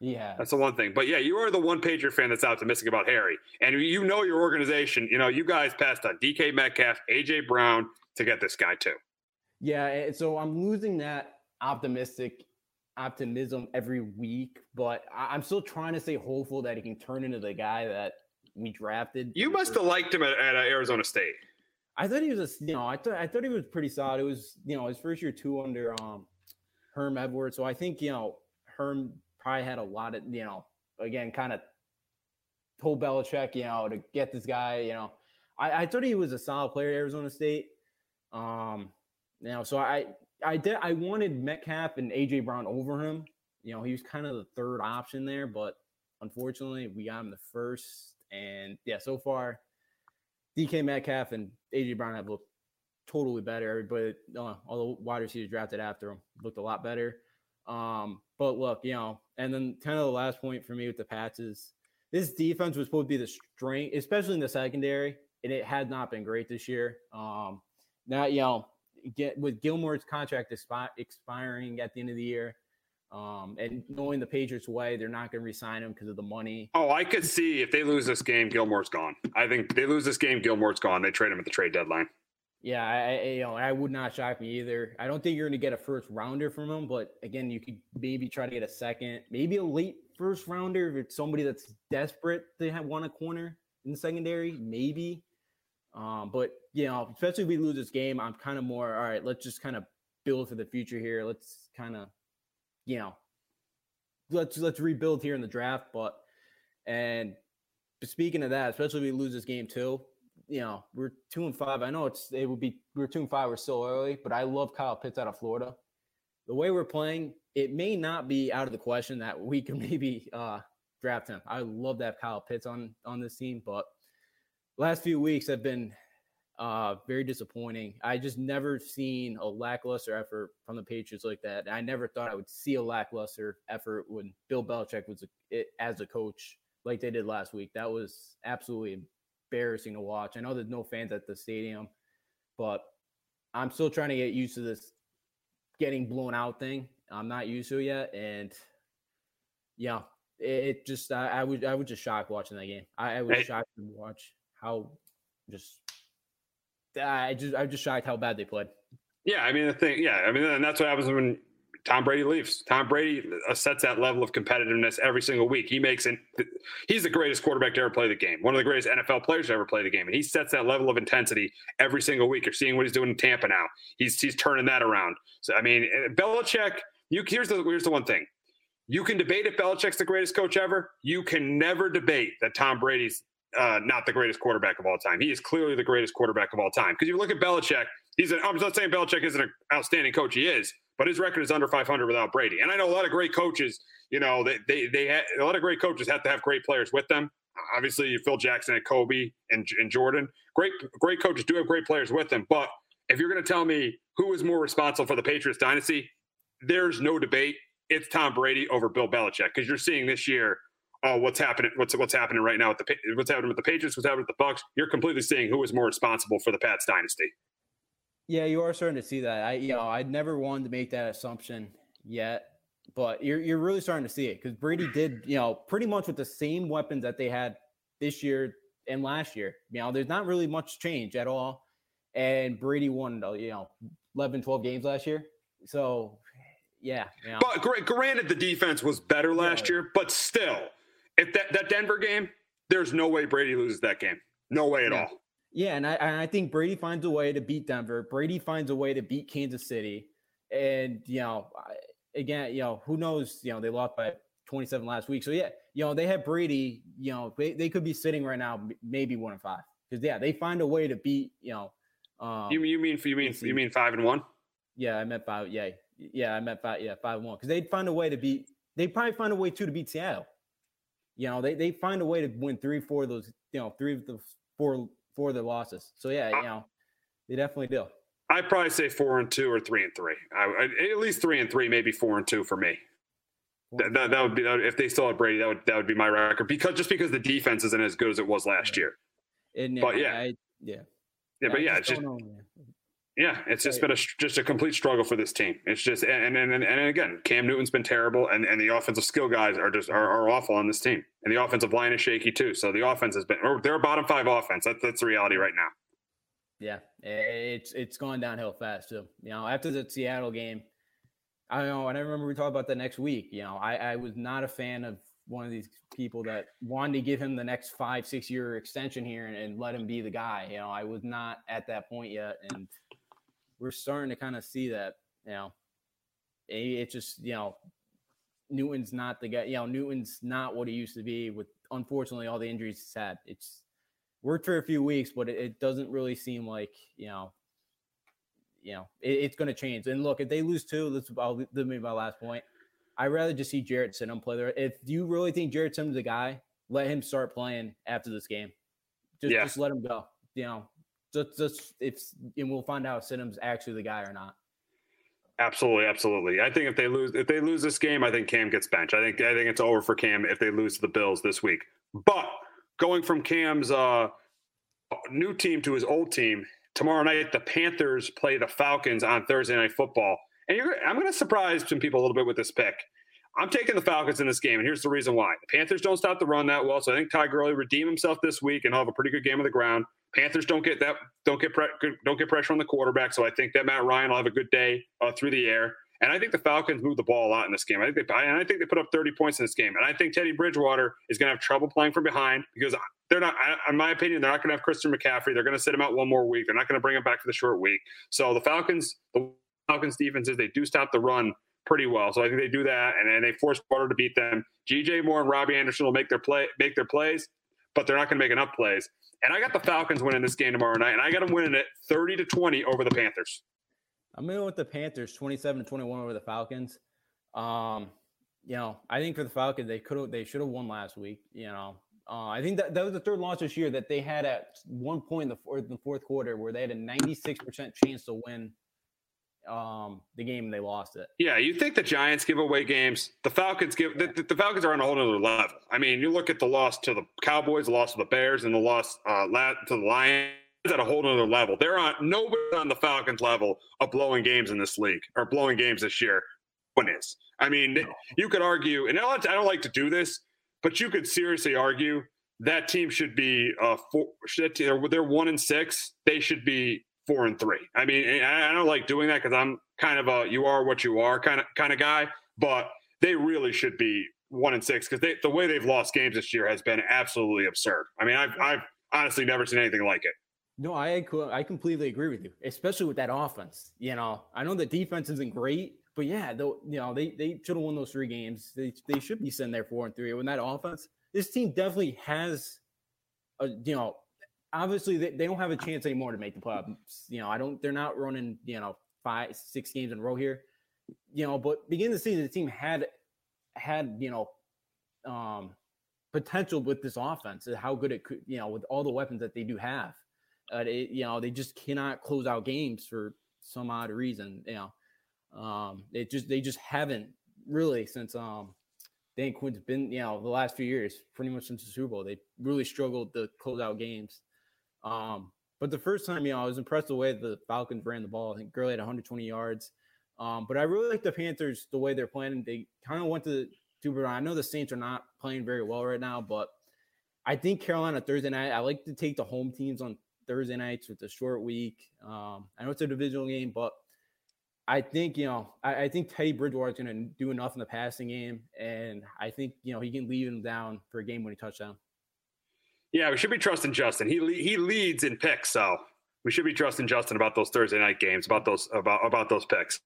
Yeah, that's the one thing. But yeah, you are the one Patriot fan that's optimistic about Harry, and you know your organization. You know you guys passed on DK Metcalf, AJ Brown to get this guy too. Yeah, so I'm losing that optimistic optimism every week, but I- am still trying to stay hopeful that he can turn into the guy that we drafted. You must have liked him at, at uh, Arizona State. I thought he was a, you know, I thought I thought he was pretty solid. It was, you know, his first year too under um Herm Edwards. So I think, you know, Herm probably had a lot of, you know, again, kind of told Belichick, you know, to get this guy, you know. I, I thought he was a solid player at Arizona State. Um, you know, so I I did I wanted Metcalf and AJ Brown over him. You know, he was kind of the third option there, but unfortunately, we got him the first. And yeah, so far, DK Metcalf and AJ Brown have looked totally better. Everybody, uh, all the wide receivers drafted after him looked a lot better. Um, but look, you know, and then kind of the last point for me with the Pats is this defense was supposed to be the strength, especially in the secondary, and it had not been great this year. Um, now, you know, get with Gilmore's contract expi- expiring at the end of the year, um, and knowing the Patriots' way, they're not going to resign him because of the money. Oh, I could see if they lose this game, Gilmore's gone. I think they lose this game, Gilmore's gone. They trade him at the trade deadline. Yeah, I, I, you know, I would not shock me either. I don't think you're going to get a first rounder from him, but again, you could maybe try to get a second, maybe a late first rounder if it's somebody that's desperate to have one a corner in the secondary, maybe. Um, but you know, especially if we lose this game, I'm kind of more all right. Let's just kind of build for the future here. Let's kind of, you know, let's let's rebuild here in the draft. But and speaking of that, especially if we lose this game too, you know, we're two and five. I know it's it would be we're two and five. We're still early, but I love Kyle Pitts out of Florida. The way we're playing, it may not be out of the question that we can maybe uh, draft him. I love that Kyle Pitts on on this team, but last few weeks have been uh, very disappointing. I just never seen a lackluster effort from the Patriots like that. I never thought I would see a lackluster effort when Bill Belichick was a, as a coach like they did last week. That was absolutely embarrassing to watch. I know there's no fans at the stadium, but I'm still trying to get used to this getting blown out thing. I'm not used to it yet, and yeah, it, it just I, I would I was just shocked watching that game. I, I was hey. shocked to watch how just I just I was just shocked how bad they played. Yeah, I mean the thing. Yeah, I mean, and that's what happens when Tom Brady leaves. Tom Brady sets that level of competitiveness every single week. He makes it. He's the greatest quarterback to ever play the game. One of the greatest NFL players to ever play the game, and he sets that level of intensity every single week. You're seeing what he's doing in Tampa now. He's he's turning that around. So I mean, eh, Belichick. You here's the here's the one thing. You can debate if Belichick's the greatest coach ever. You can never debate that Tom Brady's uh, not the greatest quarterback of all time. He is clearly the greatest quarterback of all time. Because you look at Belichick, he's an, I'm not saying Belichick isn't an outstanding coach. He is, but his record is under 500 without Brady. And I know a lot of great coaches, you know, they they, they had, a lot of great coaches have to have great players with them. Obviously, Phil Jackson and Kobe and, and Jordan, great great coaches do have great players with them. But if you're going to tell me who is more responsible for the Patriots dynasty, there's no debate. It's Tom Brady over Bill Belichick because you're seeing this year. Oh, what's happening? What's what's happening right now with the what's happening with the Patriots? What's happening with the Bucks? You're completely seeing who is more responsible for the Pats dynasty. Yeah, you are starting to see that. I, you know, I never wanted to make that assumption yet, but you're you're really starting to see it because Brady did, you know, pretty much with the same weapons that they had this year and last year. You know, there's not really much change at all, and Brady won, uh, you know, 11, 12 games last year. So, yeah. You know. But granted, the defense was better last yeah. year, but still, if that that Denver game, there's no way Brady loses that game. No way at yeah. all. Yeah, and I, and I think Brady finds a way to beat Denver. Brady finds a way to beat Kansas City, and you know, again, you know, who knows? You know, they lost by 27 last week, so yeah, you know, they have Brady. You know, they, they could be sitting right now, maybe one and five, because yeah, they find a way to beat. You know, um, you you mean you mean you mean five and one? Yeah, I meant five. Yeah, yeah, I meant five. Yeah, five and one, because they'd find a way to beat. They probably find a way too to beat Seattle. You know, they they find a way to win three, four of those. You know, three of the four for their losses. So yeah, you know, they definitely do. I'd probably say four and two or three and three. I, I, at least three and three, maybe four and two for me. That, that, that, would be if they still had Brady. That would that would be my record because just because the defense isn't as good as it was last year. And, but yeah, I, yeah, yeah, but yeah, it's just yeah, it's just been a just a complete struggle for this team. It's just and and and, and again, Cam Newton's been terrible, and, and the offensive skill guys are just are, are awful on this team, and the offensive line is shaky too. So the offense has been or they're a bottom five offense. That's that's the reality right now. Yeah, it's it's gone downhill fast too. You know, after the Seattle game, I don't know, and I remember we talked about that next week. You know, I, I was not a fan of one of these people that wanted to give him the next five six year extension here and, and let him be the guy. You know, I was not at that point yet, and we're starting to kind of see that, you know, it's just, you know, Newton's not the guy, you know, Newton's not what he used to be with unfortunately all the injuries he's had. It's worked for a few weeks, but it, it doesn't really seem like you know, you know, it, it's going to change. And look, if they lose two, this I'll this will be my last point. I'd rather just see Jarrett Stidham play there. If you really think Jarrett Stidham's a guy, let him start playing after this game. Just yeah. just let him go. You know, just just it's and we'll find out if Stidham's actually the guy or not. Absolutely, absolutely. I think if they lose if they lose this game, I think Cam gets benched. I think I think it's over for Cam if they lose the Bills this week. But going from Cam's uh, new team to his old team tomorrow night, the Panthers play the Falcons on Thursday Night Football. And I'm going to surprise some people a little bit with this pick. I'm taking the Falcons in this game, and here's the reason why. The Panthers don't stop the run that well, so I think Ty Gurley redeem himself this week and have a pretty good game on the ground. Panthers don't get that don't get pre- don't get pressure on the quarterback, so I think that Matt Ryan will have a good day uh, through the air. And I think the Falcons move the ball a lot in this game. I think they and I think they put up 30 points in this game. And I think Teddy Bridgewater is going to have trouble playing from behind because they're not, in my opinion, they're not going to have Christian McCaffrey. They're going to sit him out one more week. They're not going to bring him back for the short week. So the Falcons, the Falcons defense is they do stop the run pretty well. So I think they do that, and then they force Porter to beat them. DJ Moore and Robbie Anderson will make their play, make their plays, but they're not going to make enough plays. And I got the Falcons winning this game tomorrow night, and I got them winning it 30 to 20 over the Panthers. I'm going with the Panthers 27 to 21 over the Falcons. Um, you know, I think for the Falcons, they could have, they should have won last week. You know, uh, I think that that was the third loss this year that they had at one point in the fourth, in the fourth quarter where they had a 96% chance to win um, the game they lost it. Yeah, you think the Giants give away games? The Falcons give the, the, Falcons are on a whole other level. I mean, you look at the loss to the Cowboys, the loss to the Bears, and the loss uh, to the Lions at a whole other level. They're on nobody on the Falcons level of blowing games in this league or blowing games this year. One is. I mean, no. you could argue, and I don't like to do this, but you could seriously argue that team should be uh four, they're one and six. They should be four and three. I mean, I don't like doing that because I'm kind of a you are what you are kind of kind of guy, but they really should be one and six because the way they've lost games this year has been absolutely absurd. I mean, I've I've honestly never seen anything like it. No, I I completely agree with you, especially with that offense. You know, I know the defense isn't great, but yeah, though you know they they should have won those three games. They they should be sitting there four and three. When that offense, this team definitely has a you know obviously they, they don't have a chance anymore to make the playoffs. You know, I don't. They're not running. You know, five, six games in a row here. You know, but beginning the season, the team had had you know um potential with this offense. How good it could, you know, with all the weapons that they do have. Uh, it, you know, they just cannot close out games for some odd reason. You know, um, it just they just haven't really since um Dan Quinn's been, you know, the last few years, pretty much since the Super Bowl, they really struggled to close out games. Um, but the first time, you know, I was impressed the way the Falcons ran the ball. I think Gurley had 120 yards. Um, but I really like the Panthers the way they're playing. They kind of went to Super. I know the Saints are not playing very well right now, but I think Carolina Thursday night. I like to take the home teams on Thursday nights with a short week. Um, I know it's a divisional game, but I think you know I, I think Teddy Bridgewater is going to do enough in the passing game, and I think you know he can lead him down for a game winning touchdown. Yeah, we should be trusting Justin. He he leads in picks, so we should be trusting Justin about those Thursday night games, about those about about those picks.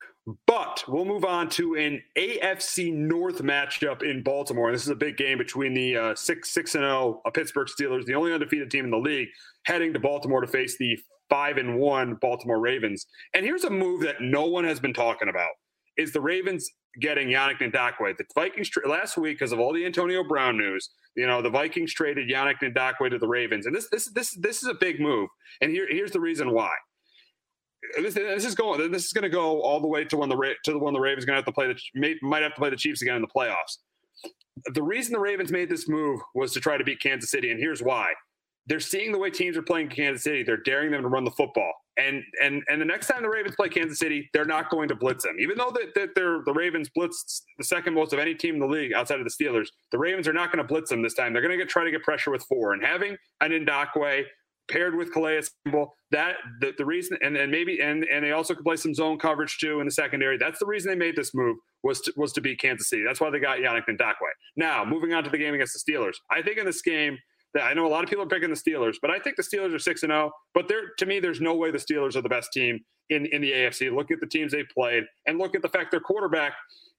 But we'll move on to an AFC North matchup in Baltimore. And this is a big game between the uh, six six and zero oh, Pittsburgh Steelers, the only undefeated team in the league, heading to Baltimore to face the five and one Baltimore Ravens. And here's a move that no one has been talking about: is the Ravens getting Yannick Ngakoue. The Vikings last week, because of all the Antonio Brown news, you know, the Vikings traded Yannick Ngakoue to the Ravens, and this this this this is a big move. And here here's the reason why. This, this is going. This is going to go all the way to when the to the one the Ravens going to have to play the may, might have to play the Chiefs again in the playoffs. The reason the Ravens made this move was to try to beat Kansas City, and here's why they're seeing the way teams are playing Kansas City. They're daring them to run the football. And and and the next time the Ravens play Kansas City, they're not going to blitz them. Even though that the, they're the Ravens blitz the second most of any team in the league outside of the Steelers, the Ravens are not going to blitz them this time. They're going to try to get pressure with four. And having an Ngakoue paired with Calais Campbell, that the, the reason and, and maybe and and they also could play some zone coverage too in the secondary. That's the reason they made this move was to, was to beat Kansas City. That's why they got Yannick Ngakoue. Now moving on to the game against the Steelers, I think in this game I know a lot of people are picking the Steelers, but I think the Steelers are six and zero. Oh, but there, to me, there's no way the Steelers are the best team in in the AFC. Look at the teams they played, and look at the fact their quarterback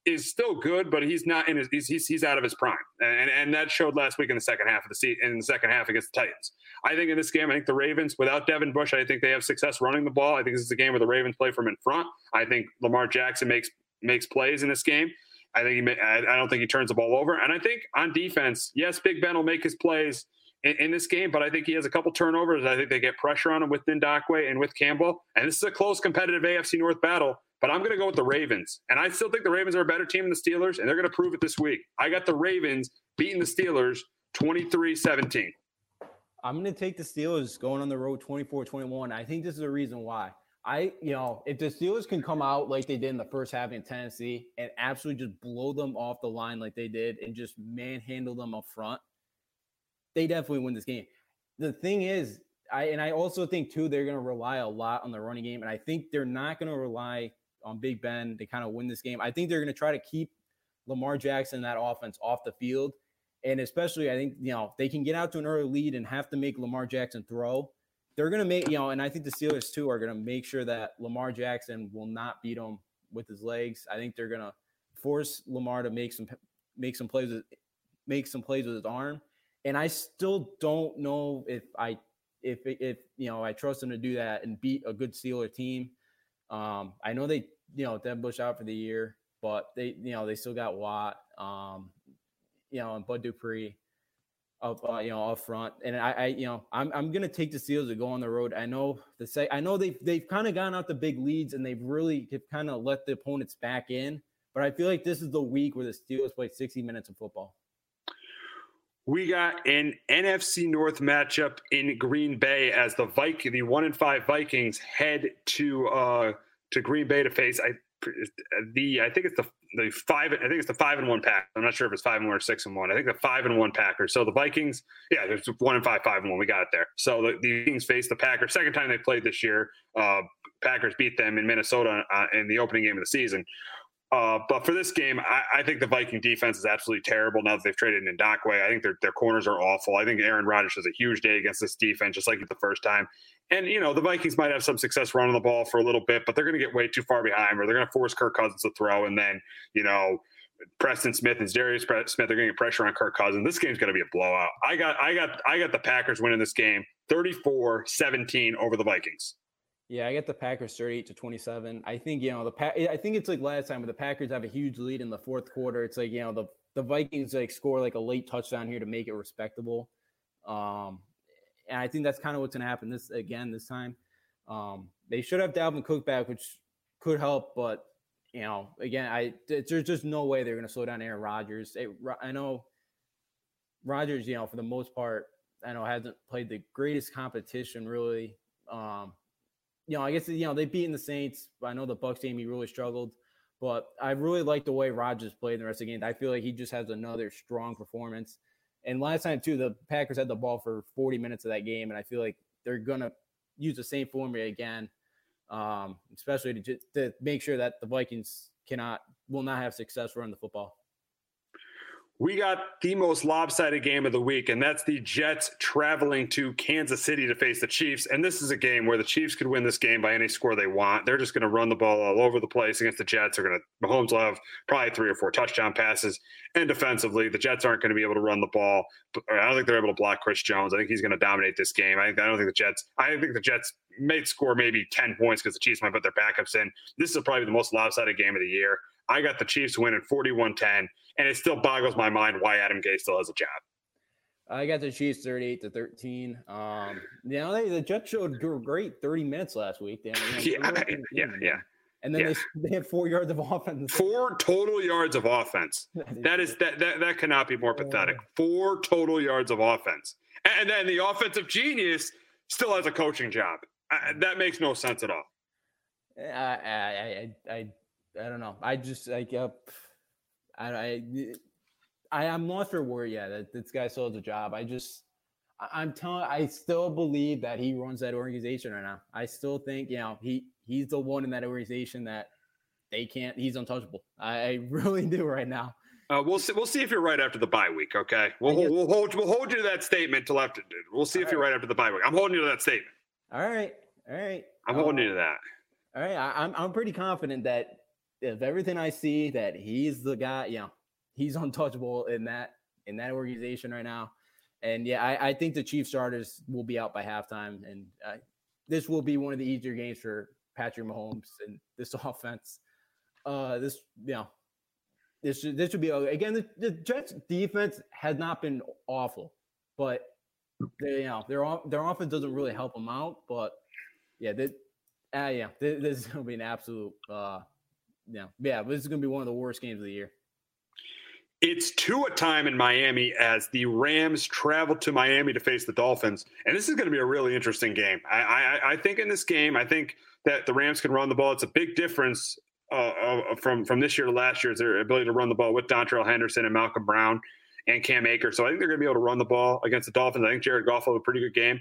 is still good, but he's not in his he's he's, he's out of his prime, and and that showed last week in the second half of the season in the second half against the Titans. I think in this game, I think the Ravens without Devin Bush, I think they have success running the ball. I think this is a game where the Ravens play from in front. I think Lamar Jackson makes makes plays in this game. I think he I, don't think he turns the ball over, and I think on defense, yes, Big Ben will make his plays. In, in, this game, but I think he has a couple turnovers. I think they get pressure on him with Ngakoue and with Campbell. And this is a close competitive AFC North battle. But I'm going to go with the Ravens. And I still think the Ravens are a better team than the Steelers, and they're going to prove it this week. I got the Ravens beating the Steelers 23 17. I'm going to take the Steelers going on the road 24 21. I think this is the reason why. I, you know, if the Steelers can come out like they did in the first half in Tennessee and absolutely just blow them off the line like they did and just manhandle them up front, they definitely win this game. The thing is, I and I also think too they're going to rely a lot on the running game, and I think they're not going to rely on Big Ben to kind of win this game. I think they're going to try to keep Lamar Jackson that offense off the field. And especially, I think, you know, they can get out to an early lead and have to make Lamar Jackson throw. They're going to make, you know, and I think the Steelers too are going to make sure that Lamar Jackson will not beat them with his legs. I think they're going to force Lamar to make some make some plays with, make some plays with his arm. And I still don't know if I if if you know I trust him to do that and beat a good Steeler team. Um, I know they, you know, Devin Bush out for the year, but they, you know, they still got Watt, um, you know, and Bud Dupree up, uh, you know, up front. And I, I, you know, I'm, I'm gonna take the Steelers to go on the road. I know the say, I know they've they've kind of gone out the big leads and they've really kind of let the opponents back in. But I feel like this is the week where the Steelers play 60 minutes of football. We got an NFC North matchup in Green Bay as the Viking, the one and five Vikings head to uh to Green Bay to face I the I think it's the the five I think it's the five and one pack. I'm not sure if it's five and one or six and one. I think the five and one Packers. So the Vikings, yeah, there's one and five, five and one. We got it there. So the, the Vikings face the Packers. Second time they played this year. Uh, Packers beat them in Minnesota uh, in the opening game of the season. Uh, but for this game, I, I, think the Viking defense is absolutely terrible now that they've traded in Ngakoue. I think their, their corners are awful. I think Aaron Rodgers has a huge day against this defense, just like the first time. And, you know, the Vikings might have some success running the ball for a little bit, but they're going to get way too far behind or they're going to force Kirk Cousins to throw. And then, you know, Preston Smith and Darius Smith, they're going to get pressure on Kirk Cousins. This game's going to be a blowout. I got, I got, I got the Packers winning this game 34 17 over the Vikings. Yeah, I get the Packers 38 to 27. I think, you know, the pa- I think it's like last time, but the Packers have a huge lead in the fourth quarter. It's like, you know, the, the Vikings like score like a late touchdown here to make it respectable. Um, and I think that's kind of what's going to happen this again this time. Um, they should have Dalvin Cook back, which could help, but you know, again, I there's just no way they're going to slow down Aaron Rodgers. I know Rodgers, you know, for the most part, I know hasn't played the greatest competition really. Um, you know, I guess you know they've beaten the Saints. But I know the Bucks game he really struggled, but I really like the way Rodgers played in the rest of the game. I feel like he just has another strong performance. And last time too, the Packers had the ball for 40 minutes of that game, and I feel like they're gonna use the same formula again, um, especially to, to make sure that the Vikings cannot will not have success running the football we got the most lopsided game of the week, and that's the Jets traveling to Kansas City to face the Chiefs. And this is a game where the Chiefs could win this game by any score they want. They're just going to run the ball all over the place against the Jets. They're going to Mahomes will have probably three or four touchdown passes. And defensively, the Jets aren't going to be able to run the ball. I don't think they're able to block Chris Jones. I think he's going to dominate this game. I, I don't think the Jets. I think the Jets may score maybe ten points because the Chiefs might put their backups in. This is probably the most lopsided game of the year. I got the Chiefs winning 41 10, and it still boggles my mind why Adam Gase still has a job. I got the Chiefs 38 to 13. Um, you know, they, the Jets showed great 30 minutes last week. They, you know, yeah, yeah, yeah. And then yeah. they, they had four yards of offense. Four total yards of offense. that is that that that cannot be more pathetic. Four total yards of offense, and then the offensive genius still has a coaching job. I, that makes no sense at all. I I I, I I don't know. I just like uh, I I I am not for word yet that this guy still has a job. I just I'm telling I still believe that he runs that organization right now. I still think you know he he's the one in that organization that they can't. He's untouchable. I, I really do right now. Uh, we'll see. We'll see if you're right after the bye week. Okay, we'll guess, we'll hold we'll hold you to that statement till after. We'll see if right. you're right after the bye week. I'm holding you to that statement. All right, all right. I'm holding you to that. All right, I, I'm I'm pretty confident that if everything I see that he's the guy, you know, he's untouchable in that in that organization right now. And yeah, I, I think the Chief starters will be out by halftime, and uh, this will be one of the easier games for Patrick Mahomes and this offense. Uh, this you know, this should, this should be again the, the Jets defense has not been awful, but they, you know their their offense doesn't really help them out. But yeah, they, uh, yeah, this, this is gonna be an absolute uh, yeah, yeah. This is gonna be one of the worst games of the year. It's Tua time in Miami as the Rams travel to Miami to face the Dolphins, and this is going to be a really interesting game. I, I, I think in this game, I think that the Rams can run the ball. It's a big difference uh, from from this year to last year is their ability to run the ball with Darrell Henderson and Malcolm Brown and Cam Akers. So I think they're going to be able to run the ball against the Dolphins. I think Jared Goff will have a pretty good game.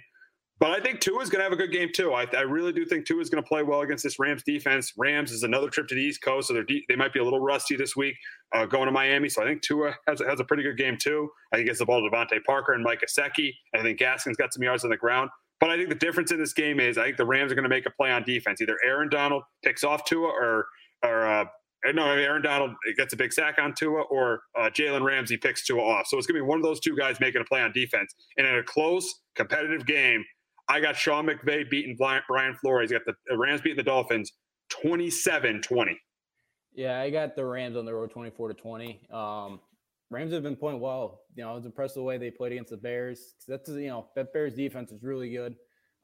But I think Tua is going to have a good game too. I, I really do think Tua is going to play well against this Rams defense. Rams is another trip to the East Coast, so they're de- they might be a little rusty this week uh, going to Miami. So I think Tua has, has a pretty good game too. I think gets the ball to DeVante Parker and Mike Gesicki. I think Gaskin's got some yards on the ground. But I think the difference in this game is I think the Rams are going to make a play on defense. Either Aaron Donald picks off Tua or or uh, no, Aaron Donald gets a big sack on Tua, or uh, Jalen Ramsey picks Tua off. So it's going to be one of those two guys making a play on defense. And in a close, competitive game, I got Sean McVay beating Brian Flores. Got the Rams beating the Dolphins 27 20. Yeah, I got the Rams on the road 24 to 20. Um, Rams have been playing well. You know, I was impressed with the way they played against the Bears. That's, you know, that Bears defense is really good.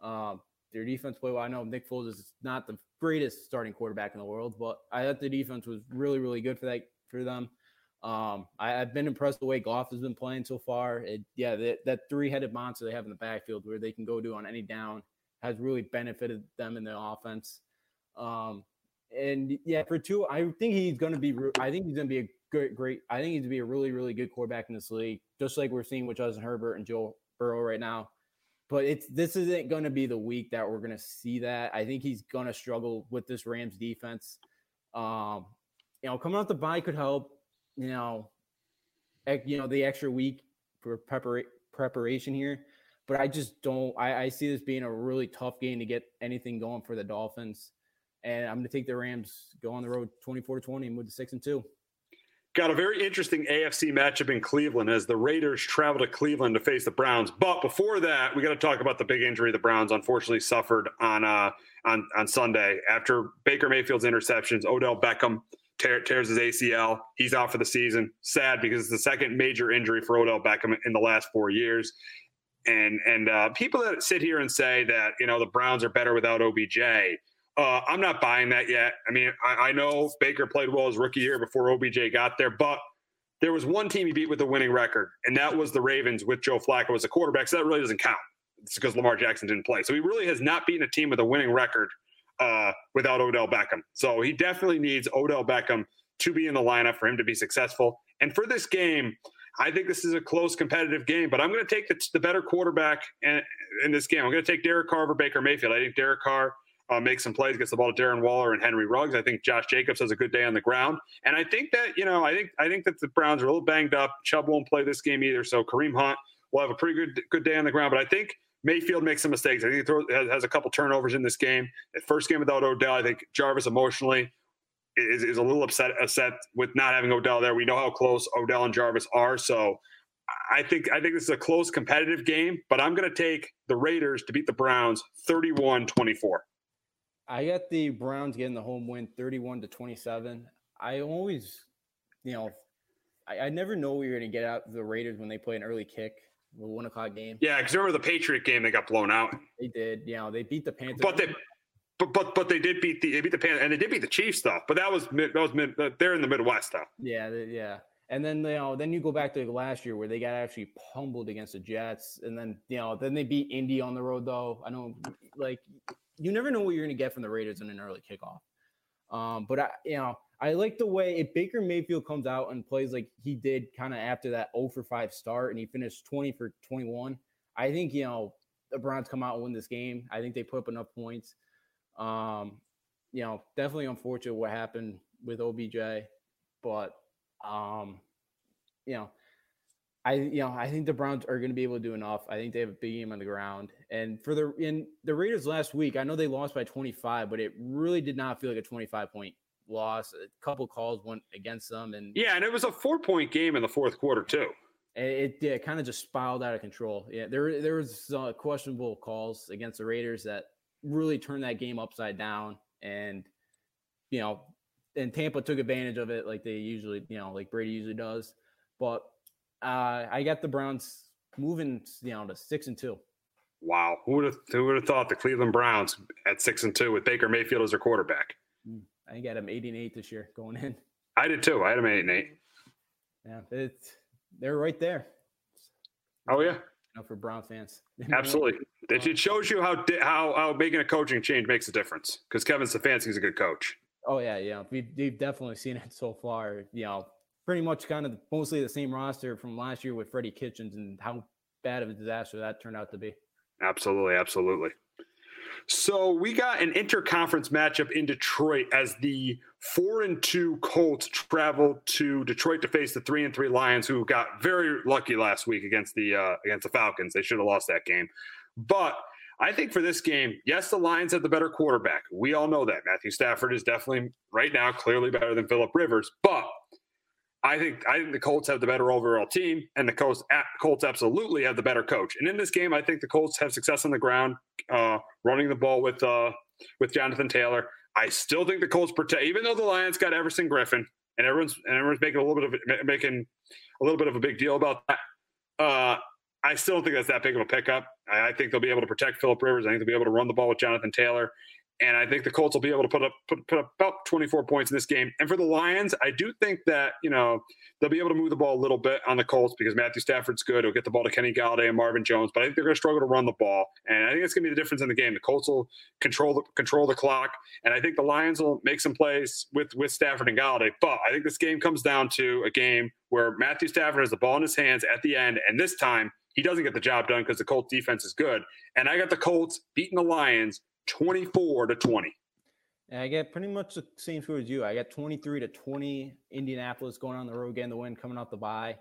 Um, their defense played well. I know Nick Foles is not the greatest starting quarterback in the world, but I thought the defense was really, really good for that for them. Um, I, have been impressed the way Goff has been playing so far. It, yeah, that, that three-headed monster they have in the backfield, where they can go to on any down, has really benefited them in the offense. Um, and yeah, for Tua, I think he's going to be. I think he's going to be a great, great. I think he's going to be a really, really good quarterback in this league, just like we're seeing with Justin Herbert and Joe Burrow right now. But it's this isn't going to be the week that we're going to see that. I think he's going to struggle with this Rams defense. Um, you know, coming off the bye could help you know, you know, the extra week for prepara- preparation here. But I just don't. I, I see this being a really tough game to get anything going for the Dolphins, and I'm going to take the Rams go on the road 24 to 20 and move to six and two. Got a very interesting AFC matchup in Cleveland as the Raiders travel to Cleveland to face the Browns. But before that, we got to talk about the big injury the Browns unfortunately suffered on uh, on on Sunday after Baker Mayfield's interceptions. Odell Beckham tear, tears his ACL. He's out for the season. Sad because it's the second major injury for Odell Beckham in the last four years. And and uh, people that sit here and say that you know the Browns are better without OBJ, uh, I'm not buying that yet. I mean, I, I know Baker played well his rookie year before OBJ got there, but there was one team he beat with a winning record, and that was the Ravens with Joe Flacco as a quarterback. So that really doesn't count. It's because Lamar Jackson didn't play. So he really has not beaten a team with a winning record uh, without Odell Beckham. So he definitely needs Odell Beckham to be in the lineup for him to be successful. And for this game, I think this is a close competitive game, but I'm going to take the, the better quarterback in, in, this game. I'm going to take Derek Carr over Baker Mayfield. I think Derek Carr uh, makes some plays, gets the ball to Darren Waller and Henry Ruggs. I think Josh Jacobs has a good day on the ground, and I think that you know, I think I think that the Browns are a little banged up. Chubb won't play this game either, so Kareem Hunt will have a pretty good good day on the ground. But I think Mayfield makes some mistakes. I think he has, has, a couple turnovers in this game. The first game without Odell, I think Jarvis emotionally is, is a little upset, upset with not having Odell there. We know how close Odell and Jarvis are, so I think I think this is a close competitive game. But I'm going to take the Raiders to beat the Browns 31-24. I got the Browns getting the home win 31 to 27. I always, you know, I, I never know what you're going to get out of the Raiders when they play an early kick a one o'clock game. Yeah, because remember the Patriot game they got blown out. They did. You know, they beat the Panthers. But they, but but but they did beat the they beat the Panthers and they did beat the Chiefs though. But that was mid, that was mid. They're in the Midwest though. Yeah, yeah. And then you know, then you go back to last year where they got actually pummeled against the Jets, and then you know, then they beat Indy on the road though. I know, like, you never know what you're going to get from the Raiders in an early kickoff. Um, but I, you know, I like the way if Baker Mayfield comes out and plays like he did kind of after that 0 for 5 start and he finished 20 for 21. I think, you know, the Browns come out and win this game. I think they put up enough points. Um, you know, definitely unfortunate what happened with OBJ, but um, you know, I you know I think the Browns are going to be able to do enough. I think they have a big game on the ground. And for the in the Raiders last week, I know they lost by 25, but it really did not feel like a 25 point loss. A couple calls went against them, and yeah, and it was a four point game in the fourth quarter too. It, it, it kind of just spiraled out of control. Yeah, there there was uh, questionable calls against the Raiders that really turned that game upside down, and you know, and Tampa took advantage of it like they usually, you know, like Brady usually does. But uh, I got the Browns moving, you know, to six and two. Wow, who would have who would have thought the Cleveland Browns at six and two with Baker Mayfield as their quarterback? Hmm, I got him eight and eight this year going in. I did too. I had him eight and eight. Yeah, it's they're right there. Oh yeah. You know, for Brown fans. Absolutely. It shows you how how how making a coaching change makes a difference because Kevin Stefanski is a good coach. Oh yeah, yeah. We've, we've definitely seen it so far. You know, pretty much kind of mostly the same roster from last year with Freddie Kitchens and how bad of a disaster that turned out to be. Absolutely, absolutely. So we got an interconference matchup in Detroit as the four and two Colts travel to Detroit to face the three and three Lions, who got very lucky last week against the uh, against the Falcons. They should have lost that game, but I think for this game, yes, the Lions have the better quarterback. We all know that Matthew Stafford is definitely right now clearly better than Philip Rivers, but I think I think the Colts have the better overall team, and the Colts Colts absolutely have the better coach. And in this game, I think the Colts have success on the ground, uh, running the ball with uh, with Jonathan Taylor. I still think the Colts protect, even though the Lions got Everson Griffen, and everyone's and everyone's making a little bit of making a little bit of a big deal about that. Uh, I still don't think that's that big of a pickup. I, I think they'll be able to protect Philip Rivers. I think they'll be able to run the ball with Jonathan Taylor. And I think the Colts will be able to put up put, put up about 24 points in this game. And for the Lions, I do think that, you know, they'll be able to move the ball a little bit on the Colts because Matthew Stafford's good. He'll get the ball to Kenny Golladay and Marvin Jones, but I think they're going to struggle to run the ball. And I think it's going to be the difference in the game. The Colts will control the control the clock, and I think the Lions will make some plays with with Stafford and Golladay. But I think this game comes down to a game where Matthew Stafford has the ball in his hands at the end, and this time he doesn't get the job done because the Colts defense is good. And I got the Colts beating the Lions 24 to 20. And I get pretty much the same score as you. I got 23 to 20 Indianapolis going on the road, getting the win, coming off the bye.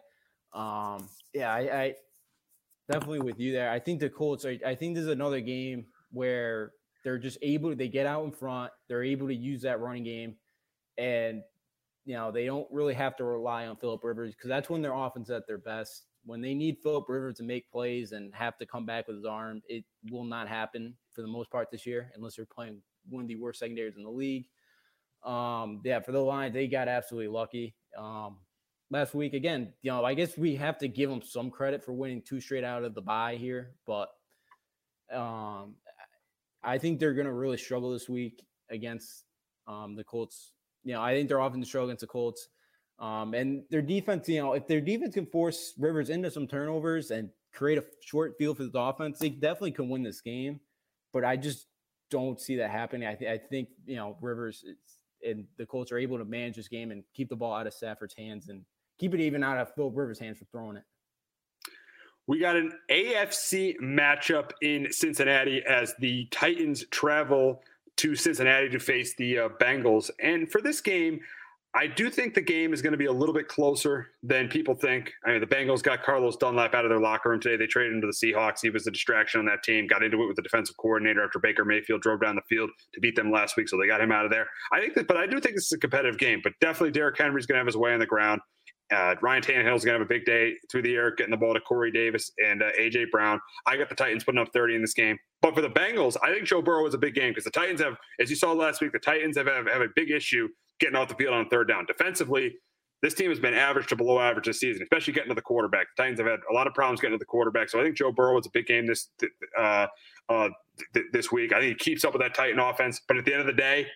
Um, yeah, I, I, definitely with you there. I think the Colts. Are, I think this is another game where they're just able. They get out in front. They're able to use that running game, and you know they don't really have to rely on Philip Rivers because that's when their offense at their best. When they need Philip Rivers to make plays and have to come back with his arm, it will not happen for the most part this year unless they're playing one of the worst secondaries in the league. Um, yeah, for the Lions, they got absolutely lucky. Um, last week, again, you know, I guess we have to give them some credit for winning two straight out of the bye here, but um, I think they're going to really struggle this week against um, the Colts. You know, I think they're often to struggle against the Colts. Um, and their defense, you know, if their defense can force Rivers into some turnovers and create a short field for the offense, they definitely can win this game. But I just don't see that happening. I, th- I think you know Rivers and the Colts are able to manage this game and keep the ball out of Stafford's hands and keep it even out of Phil Rivers' hands for throwing it. We got an AFC matchup in Cincinnati as the Titans travel to Cincinnati to face the uh, Bengals. And for this game, I do think the game is going to be a little bit closer than people think. I mean, the Bengals got Carlos Dunlap out of their locker room today. They traded him to the Seahawks. He was a distraction on that team. Got into it with the defensive coordinator after Baker Mayfield drove down the field to beat them last week, so they got him out of there. I think that, but I do think this is a competitive game. But definitely, Derrick Henry's going to have his way on the ground. Uh, Ryan Tannehill's going to have a big day through the air, getting the ball to Corey Davis and uh, AJ Brown. I got the Titans putting up 30 in this game. But for the Bengals, I think Joe Burrow is a big game because the Titans have, as you saw last week, the Titans have, have, have a big issue getting off the field on third down. Defensively, this team has been average to below average this season, especially getting to the quarterback. The Titans have had a lot of problems getting to the quarterback. So I think Joe Burrow is a big game this uh, uh, th- this week. I think he keeps up with that Titan offense. But at the end of the day,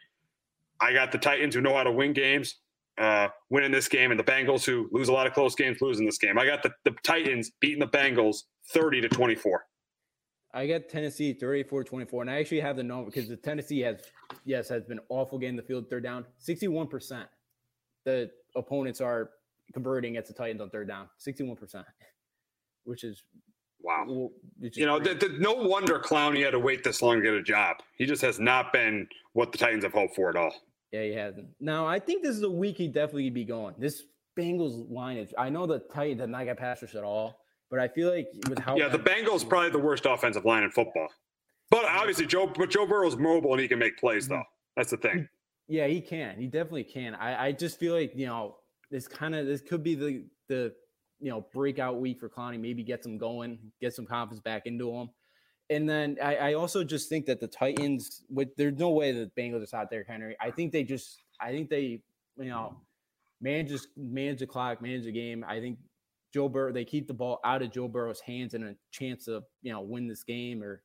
I got the Titans who know how to win games, uh, winning this game, and the Bengals who lose a lot of close games, losing this game. I got the, the Titans beating the Bengals 30 to 24. I got Tennessee 34 24. And I actually have the number because the Tennessee has, yes, has been awful getting the field third down. 61%. The opponents are converting against the Titans on third down. 61%, which is wow. You know, the, the, no wonder Clowney had to wait this long to get a job. He just has not been what the Titans have hoped for at all. Yeah, he hasn't. Now, I think this is a week he definitely be going. This Bengals line is, I know the Titans have not got pass rush at all. But I feel like with how yeah, the Bengals probably the worst offensive line in football. But obviously, Joe but Joe Burrow's mobile and he can make plays though. That's the thing. Yeah, he can. He definitely can. I, I just feel like you know this kind of this could be the the you know breakout week for Clowney. Maybe get some going, get some confidence back into him. And then I, I also just think that the Titans, with there's no way the Bengals are out there, Henry. I think they just, I think they, you know, manage manage the clock, manage the game. I think Joe Burrow, they keep the ball out of Joe Burrow's hands and a chance to, you know, win this game or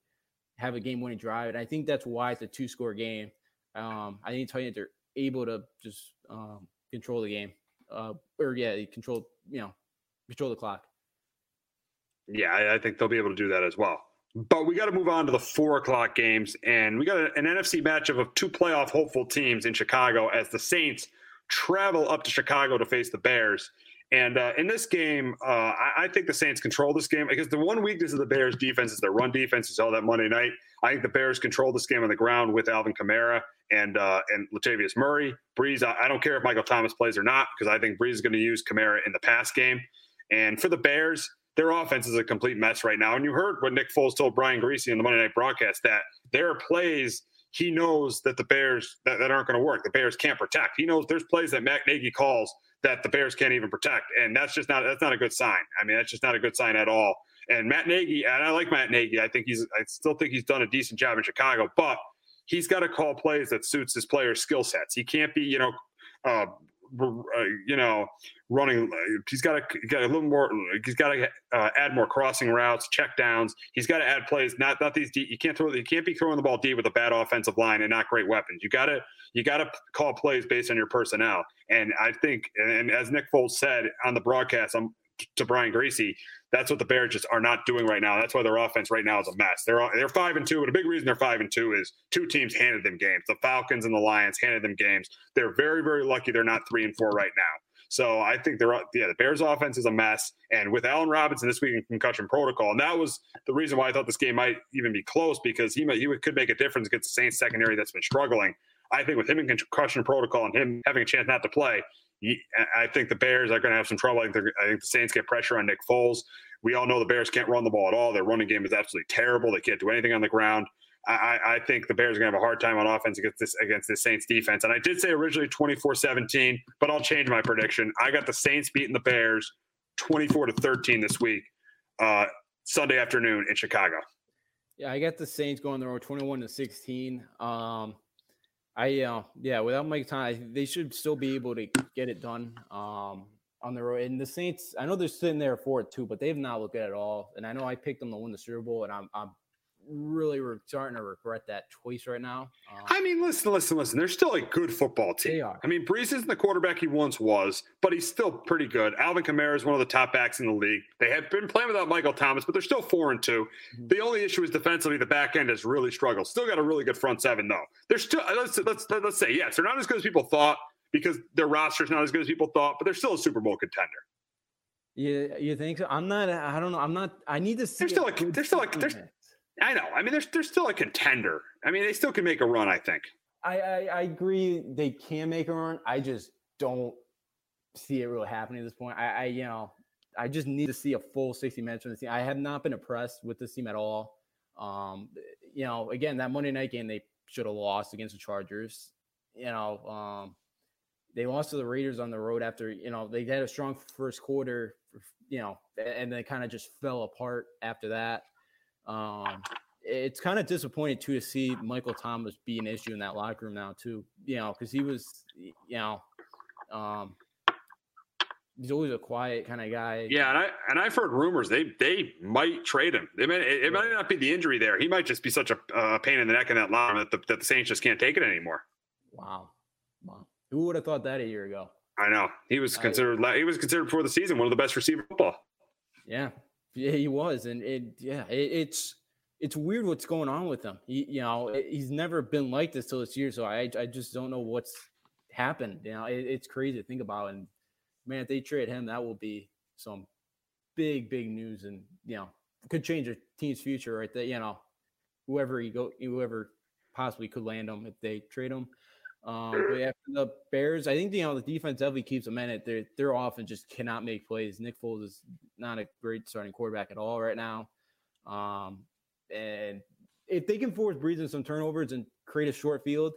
have a game winning drive. And I think that's why it's a two score game. Um, I think Titans are able to just um, control the game, uh, or yeah, control, you know, control the clock. Yeah, I, I think they'll be able to do that as well. But we got to move on to the four o'clock games, and we got an NFC matchup of two playoff hopeful teams in Chicago as the Saints travel up to Chicago to face the Bears. And uh, in this game, uh, I, I, think the Saints control this game because the one weakness of the Bears' defense is their run defense. You saw that Monday night. I think the Bears control this game on the ground with Alvin Kamara and uh, and Latavius Murray. Brees, I, I, don't care if Michael Thomas plays or not because I think Brees is going to use Kamara in the pass game. And for the Bears, their offense is a complete mess right now. And you heard what Nick Foles told Brian Griese in the Monday Night broadcast that there are plays he knows that the Bears that, that aren't going to work. The Bears can't protect. He knows there's plays that Matt Nagy calls that the Bears can't even protect, and that's just not that's not a good sign. I mean, that's just not a good sign at all. And Matt Nagy, and I like Matt Nagy. I think he's I still think he's done a decent job in Chicago, but he's got to call plays that suits his players' skill sets. He can't be, you know, uh, Uh, you know, running. Uh, he's got to get a little more. He's got to uh, add more crossing routes, check downs. He's got to add plays. Not not these. Deep, you can't throw. You can't be throwing the ball deep with a bad offensive line and not great weapons. You got to you got to call plays based on your personnel. And I think, and as Nick Foles said on the broadcast, um, I'm to Brian Griese, that's what the Bears just are not doing right now. That's why their offense right now is a mess. They're they're five and two, but a big reason they're five and two is two teams handed them games. The Falcons and the Lions handed them games. They're very very lucky they're not three and four right now. So I think they're yeah the Bears offense is a mess, and with Allen Robinson this week in concussion protocol, and that was the reason why I thought this game might even be close because he might, he could make a difference against the Saints secondary that's been struggling. I think with him in concussion protocol and him having a chance not to play, I think the Bears are going to have some trouble. I think, I think, the Saints get pressure on Nick Foles. We all know the Bears can't run the ball at all. Their running game is absolutely terrible. They can't do anything on the ground. I, I think the Bears are going to have a hard time on offense against this against the Saints defense. And I did say originally 24-17, but I'll change my prediction. I got the Saints beating the Bears 24 to 13 this week, uh, Sunday afternoon in Chicago. Yeah, I got the Saints going the road 21 to 16. Um, I uh, yeah, without Mike Time, they should still be able to get it done um, on the road. And the Saints, I know they're sitting there for it too, but they have not looked good at all. And I know I picked them to win the Super Bowl, and I'm I'm really re- starting to regret that choice right now. Um, I mean, listen, listen, listen. They're still a good football team. They are. I mean, Brees isn't the quarterback he once was, but he's still pretty good. Alvin Kamara is one of the top backs in the league. They have been playing without Michael Thomas, but they're still four and 2 mm-hmm. The only issue is defensively, the back end has really struggled. Still got a really good front seven though. They're still let's let's let's say yes, they're not as good as people thought because their roster's not as good as people thought, but they're still a Super Bowl contender. Yeah, you think so? I'm not. I don't know. I'm not. I need to see. They're still like. They're still like. They're, I know. I mean, they're they're still a contender. I mean, they still can make a run. I think. I, I, I agree. They can make a run. I just don't see it really happening at this point. I, I you know I just need to see a full 60 minutes from the team. I have not been impressed with this team at all. Um, you know, again, that Monday night game they should have lost against the Chargers. You know, um, they lost to the Raiders on the road after you know they had a strong first quarter. You know, and then kind of just fell apart after that. Um, it's kind of disappointing too to see Michael Thomas be an issue in that locker room now too. You know, because he was, you know, um, he's always a quiet kind of guy. Yeah, and I and I've heard rumors they they might trade him. They may, it, it might not be the injury there. He might just be such a uh, pain in the neck in that line that the, that the Saints just can't take it anymore. Wow, wow. Who would have thought that a year ago? I know he was considered. I, he was considered before the season one of the best receiver football. Yeah, yeah, he was, and it yeah, it, it's it's weird what's going on with him. He, you know, he's never been like this till this year, so I I just don't know what's happened. You know, it, it's crazy to think about. And man, if they trade him, that will be some big big news, and you know, could change a team's future right there. You know, whoever he go, whoever possibly could land him if they trade him. Um, but after the Bears, I think you know the defense definitely keeps them in it. They're often just cannot make plays. Nick Foles is not a great starting quarterback at all right now. Um, and if they can force Brees into some turnovers and create a short field,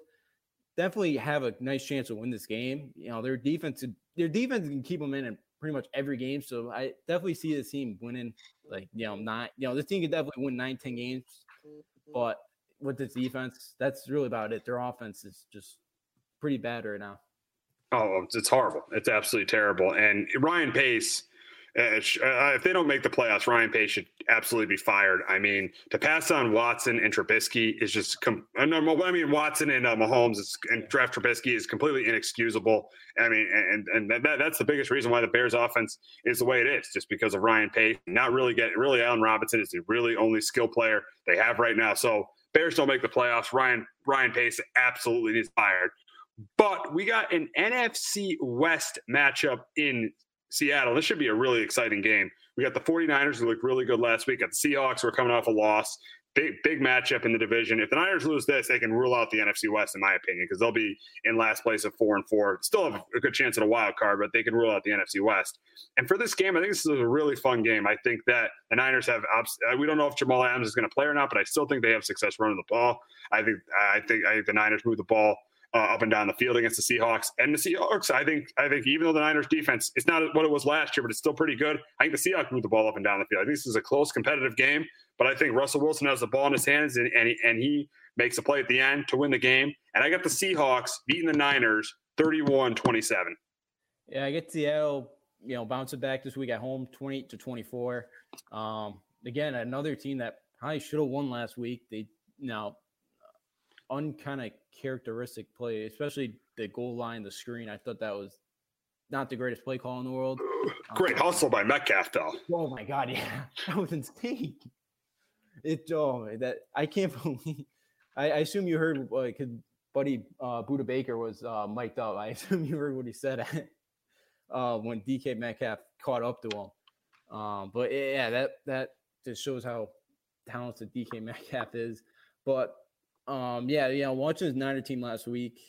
definitely have a nice chance to win this game. You know, their defense, their defense can keep them in in pretty much every game. So I definitely see this team winning. Like you know, not you know, this team could definitely win nine, 10 games, but with this defense, that's really about it. Their offense is just pretty bad right now. Oh, it's horrible. It's absolutely terrible. And Ryan Pace uh, uh, if they don't make the playoffs, Ryan Pace should absolutely be fired. I mean, to pass on Watson and Trubisky is just. Com- uh, I mean, Watson and uh, Mahomes is, and draft Trubisky is completely inexcusable. I mean, and and that, that's the biggest reason why the Bears' offense is the way it is, just because of Ryan Pace. Not really getting really Allen Robinson is the really only skill player they have right now. So Bears don't make the playoffs. Ryan Ryan Pace absolutely needs fired. But we got an NFC West matchup in Seattle. This should be a really exciting game. We got the 49ers who looked really good last week. Got the Seahawks who are coming off a loss. Big big matchup in the division. If the Niners lose this, they can rule out the NFC West, in my opinion, because they'll be in last place at four and four. Still have a good chance at a wild card, but they can rule out the NFC West. And for this game, I think this is a really fun game. I think that the Niners have. Uh, we don't know if Jamal Adams is going to play or not, but I still think they have success running the ball. I think I think I think the Niners move the ball uh, up and down the field against the Seahawks. And the Seahawks, I think, I think even though the Niners defense is not what it was last year, but it's still pretty good. I think the Seahawks move the ball up and down the field. I think this is a close, competitive game. But I think Russell Wilson has the ball in his hands and and he, and he makes a play at the end to win the game. And I got the Seahawks beating the Niners 31-27. Yeah, I get Seattle, you know, bouncing back this week at home, 28 to 24. Um, again, another team that probably should have won last week. They now unkind of characteristic play, especially the goal line, the screen. I thought that was not the greatest play call in the world. Great um, hustle by Metcalf, though. Oh my god, yeah, that was insane. It oh that I can't believe. I, I assume you heard like uh, buddy uh, Budda Baker was uh, mic'd up. I assume you heard what he said uh, when DK Metcalf caught up to him. Um, but yeah, that that just shows how talented DK Metcalf is. But um, yeah, you know, watching his Niner team last week,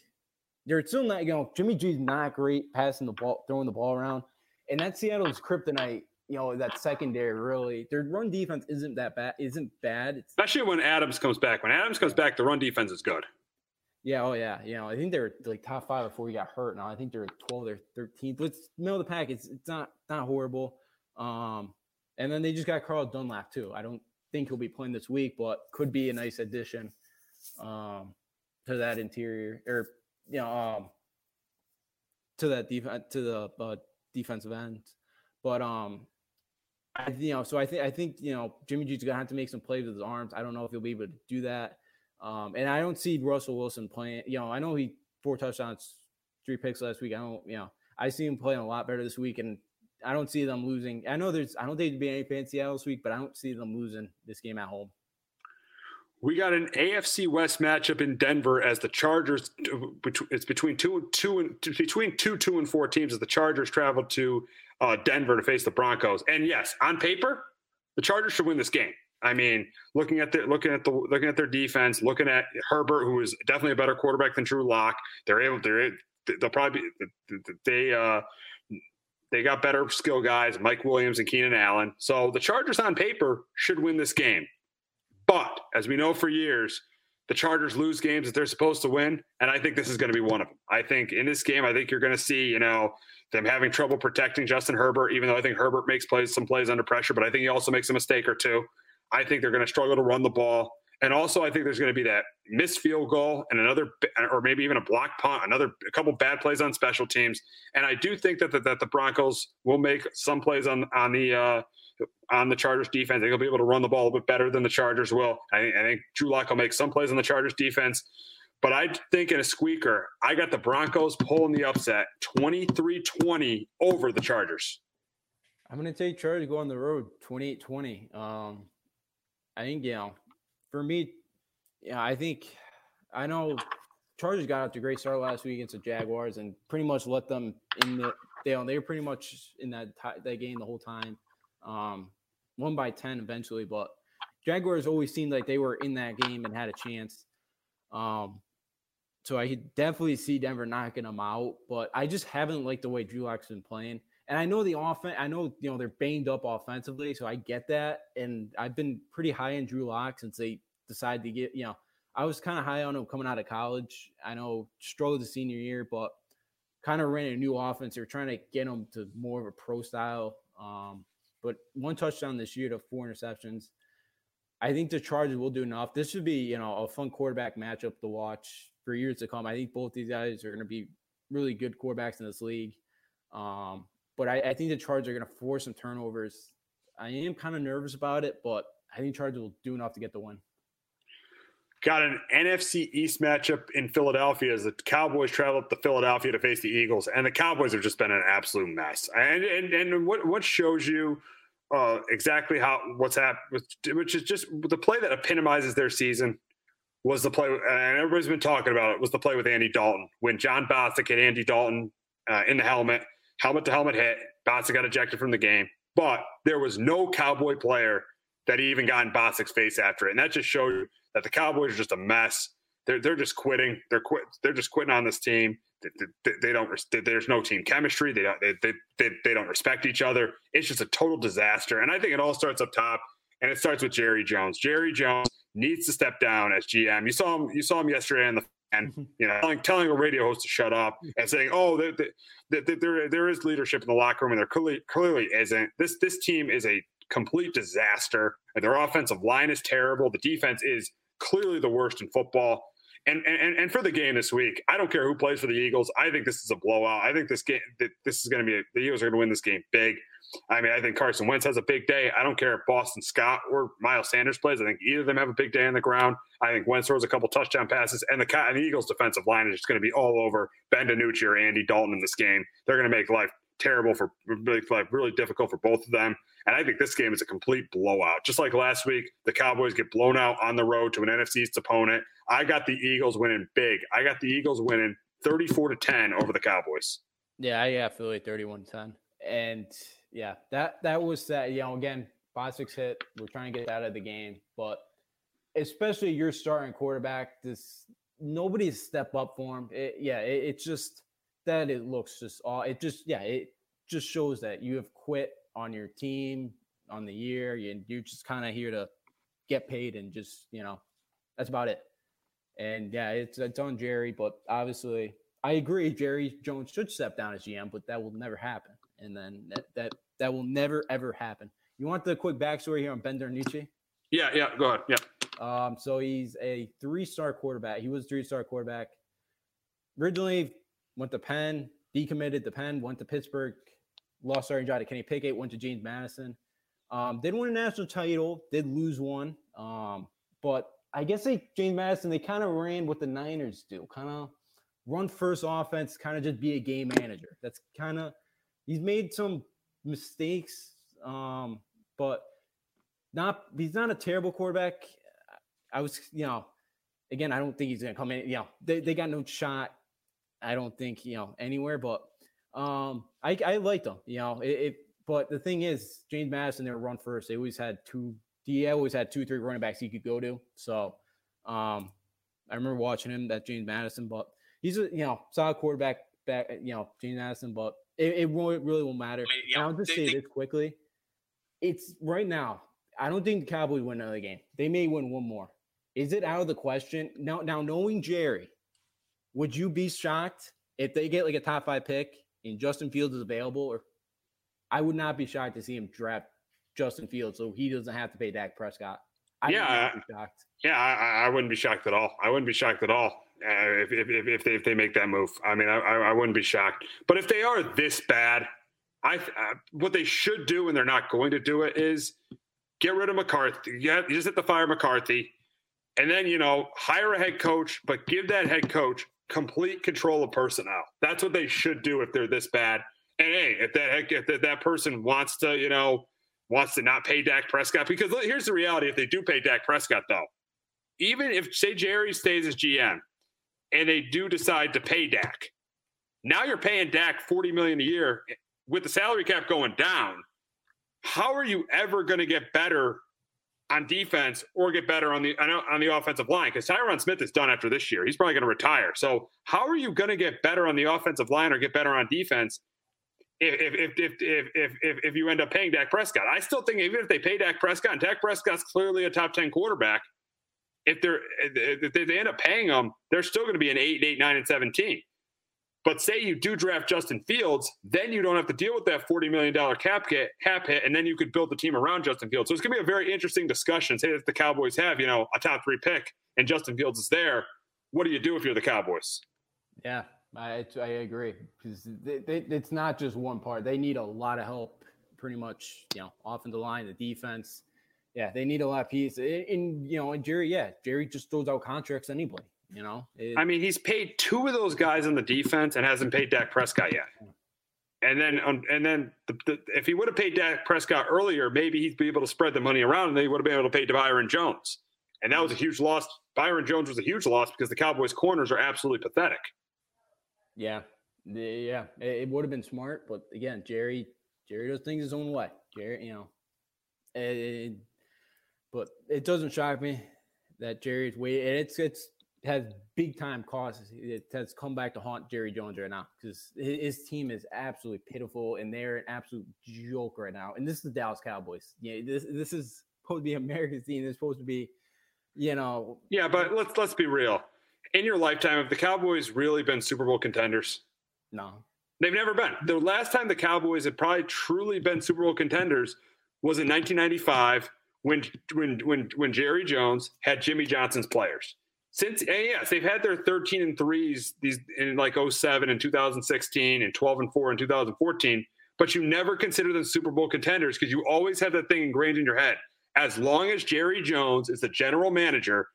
they're still not, you know, Jimmy G's not great passing the ball, throwing the ball around. And that Seattle's kryptonite, you know, that secondary really, their run defense isn't that bad, isn't bad. It's, Especially when Adams comes back. When Adams comes back, the run defense is good. Yeah, oh yeah. You know, I think they're like top five before he got hurt. Now I think they're 12 or 13th. But it's middle of the pack. It's it's not not horrible. Um, and then they just got Carlos Dunlap too. I don't think he'll be playing this week, but could be a nice addition um, to that interior or you know um, to that defense to the uh, defensive end. But um, I, you know, so I think I think you know Jimmy G's gonna have to make some plays with his arms. I don't know if he'll be able to do that. Um, and I don't see Russell Wilson playing. You know, I know he four touchdowns, three picks last week. I don't, you know, I see him playing a lot better this week, and I don't see them losing. I know there's, I don't think there'd be any fans Seattle this week, but I don't see them losing this game at home. We got an AFC West matchup in Denver as the Chargers. It's between two, two and between two, two and four teams as the Chargers travel to uh, Denver to face the Broncos. And yes, on paper, the Chargers should win this game. I mean, looking at the looking at the looking at their defense, looking at Herbert, who is definitely a better quarterback than Drew Lock. They're able. They're they'll probably they uh they got better skill guys, Mike Williams and Keenan Allen. So the Chargers on paper should win this game. But as we know for years, the Chargers lose games that they're supposed to win, and I think this is going to be one of them. I think in this game, I think you're going to see, you know, them having trouble protecting Justin Herbert, even though I think Herbert makes plays some plays under pressure, but I think he also makes a mistake or two. I think they're going to struggle to run the ball. And also, I think there's going to be that missed field goal and another, or maybe even a block punt, another, a couple bad plays on special teams. And I do think that the, that the Broncos will make some plays on on the uh, on the Chargers defense. I think he'll be able to run the ball a little bit better than the Chargers will. I think, I think Drew Lock will make some plays on the Chargers defense. But I think in a squeaker, I got the Broncos pulling the upset 23 20 over the Chargers. I'm going to take Chargers go on the road 28 20. Um, I think, you know, for me, yeah, I think I know Chargers got out to a great start last week against the Jaguars and pretty much let them in the they they were pretty much in that that game the whole time. Um, won by 10 eventually, but Jaguars always seemed like they were in that game and had a chance. Um, so I could definitely see Denver knocking them out, but I just haven't liked the way Drew Lock's been playing. And I know the offense, I know, you know, they're banged up offensively, so I get that. And I've been pretty high in Drew Lock since they decided to get, you know, I was kind of high on him coming out of college. I know struggled the senior year, but kind of ran a new offense. They're trying to get him to more of a pro style. Um, but one touchdown this year to four interceptions. I think the Chargers will do enough. This should be, you know, a fun quarterback matchup to watch for years to come. I think both these guys are going to be really good quarterbacks in this league. Um, but I, I, think the Chargers are going to force some turnovers. I am kind of nervous about it, but I think Chargers will do enough to get the win. Got an NFC East matchup in Philadelphia as the Cowboys travel up to Philadelphia to face the Eagles, and the Cowboys have just been an absolute mess. And and, and what what shows you uh, exactly how what's happened, which is just the play that epitomizes their season was the play, and everybody's been talking about it. Was the play with Andy Dalton when Jon Bostic hit Andy Dalton uh, in the helmet, helmet to helmet hit. Bostic got ejected from the game, but there was no Cowboy player that even got in Bostic's face after it, and that just showed that the Cowboys are just a mess. They're they're just quitting. They're quit. They're just quitting on this team. They, they, they don't. There's no team chemistry. They don't. They, they, they, they don't respect each other. It's just a total disaster. And I think it all starts up top, and it starts with Jerry Jones. Jerry Jones needs to step down as GM. You saw him. You saw him yesterday in the and mm-hmm. you know telling, telling a radio host to shut up and saying, "Oh, there, there, there, there is leadership in the locker room," and there clearly, clearly isn't. This this team is a complete disaster. And their offensive line is terrible. The defense is clearly the worst in football. And, and and for the game this week, I don't care who plays for the Eagles. I think this is a blowout. I think this game, this is going to be a, the Eagles are going to win this game big. I mean, I think Carson Wentz has a big day. I don't care if Boston Scott or Miles Sanders plays. I think either of them have a big day on the ground. I think Wentz throws a couple touchdown passes, and the, and the Eagles' defensive line is just going to be all over Ben DiNucci or Andy Dalton in this game. They're going to make life terrible for really, like really difficult for both of them. And I think this game is a complete blowout. Just like last week, the Cowboys get blown out on the road to an NFC East opponent. I got the Eagles winning big. I got the Eagles winning 34 to 10 over the Cowboys. Yeah, I Philly 31 10. And yeah, that that was that. You know, again, five six hit. We're trying to get out of the game, but especially your starting quarterback, this nobody's step up for him. It, yeah, it, it's just that it looks just all. It just yeah, it just shows that you have quit on your team on the year. You, you're just kind of here to get paid and just you know that's about it. And yeah, it's it's on Jerry, but obviously I agree. Jerry Jones should step down as GM, but that will never happen. And then that that, that will never ever happen. You want the quick backstory here on Ben DiNucci? Yeah, yeah, go ahead. Yeah. Um, so he's a three-star quarterback. He was three-star quarterback. Originally went to Penn, decommitted to Penn, went to Pittsburgh, lost starting job to Kenny Pickett, went to James Madison. Um, did win a national title, did lose one. Um, but I guess they James Madison, they kind of ran what the Niners do, kind of run first offense, kind of just be a game manager. That's kind of he's made some mistakes, um, but not he's not a terrible quarterback. I was, you know, again, I don't think he's gonna come in. You know, they, they got no shot. I don't think you know anywhere, but um, I I liked them. You know, it, it, But the thing is, James Madison, they were run first. They always had two. He always had two, three running backs he could go to. So, um, I remember watching him that James Madison, but he's a you know solid quarterback. Back, you know, James Madison, but it, it really, really won't matter. I mean, yeah, I'll just they, say they, this quickly. It's right now. I don't think the Cowboys win another game. They may win one more. Is it out of the question now? Now knowing Jerry, would you be shocked if they get like a top five pick and Justin Fields is available? Or I would not be shocked to see him draft Justin Fields so he doesn't have to pay Dak Prescott. I yeah, yeah, I, I, wouldn't be shocked at all. I wouldn't be shocked at all uh, if, if, if, they, if they make that move. I mean, I, I wouldn't be shocked. But if they are this bad, I uh, what they should do, and they're not going to do it, is get rid of McCarthy. Yeah, you just hit the fire McCarthy, and then you know hire a head coach, but give that head coach complete control of personnel. That's what they should do if they're this bad. And hey, if that if that, person wants to, you know, wants to not pay Dak Prescott, because here's the reality: if they do pay Dak Prescott, though, even if say Jerry stays as GM and they do decide to pay Dak, now you're paying Dak forty million a year with the salary cap going down. How are you ever going to get better on defense or get better on the on the offensive line because Tyron Smith is done after this year. He's probably going to retire. So how are you going to get better on the offensive line or get better on defense if if if if if if, if you end up paying Dak Prescott? I still think even if they pay Dak Prescott, and Dak Prescott's clearly a top ten quarterback, if they're if they end up paying them, they're still going to be an eight, eight, nine, and seventeen. But say you do draft Justin Fields, then you don't have to deal with that $40 million cap hit, cap hit, and then you could build the team around Justin Fields. So it's going to be a very interesting discussion. Say that the Cowboys have, you know, a top three pick and Justin Fields is there. What do you do if you're the Cowboys? Yeah, I, I agree because it's not just one part. They need a lot of help, pretty much, you know, off in the line, the defense. Yeah, they need a lot of pieces. And, you know, and Jerry, yeah, Jerry just throws out contracts anybody. You know, it, I mean, he's paid two of those guys on the defense and hasn't paid Dak Prescott yet. And then, um, and then, the, the, if he would have paid Dak Prescott earlier, maybe he'd be able to spread the money around, and they would have been able to pay to Byron Jones. And that was a huge loss. Byron Jones was a huge loss because the Cowboys' corners are absolutely pathetic. Yeah, yeah, it would have been smart, but again, Jerry, Jerry does things his own way. Jerry, you know, it, but it doesn't shock me that Jerry's way. And it's it's has big time costs. It has come back to haunt Jerry Jones right now because his team is absolutely pitiful and they're an absolute joke right now. And this is the Dallas Cowboys. Yeah, this this is supposed to be America's team. It's supposed to be, you know. Yeah, but let's let's be real. In your lifetime, have the Cowboys really been Super Bowl contenders? No, they've never been. The last time the Cowboys had probably truly been Super Bowl contenders was in 1995 when when when when Jerry Jones had Jimmy Johnson's players since yes, they've had their 13 and threes these in like 07 and 2016 and 12 and 4 in 2014, but you never consider them Super Bowl contenders because you always have that thing ingrained in your head. As long as Jerry Jones is the general manager,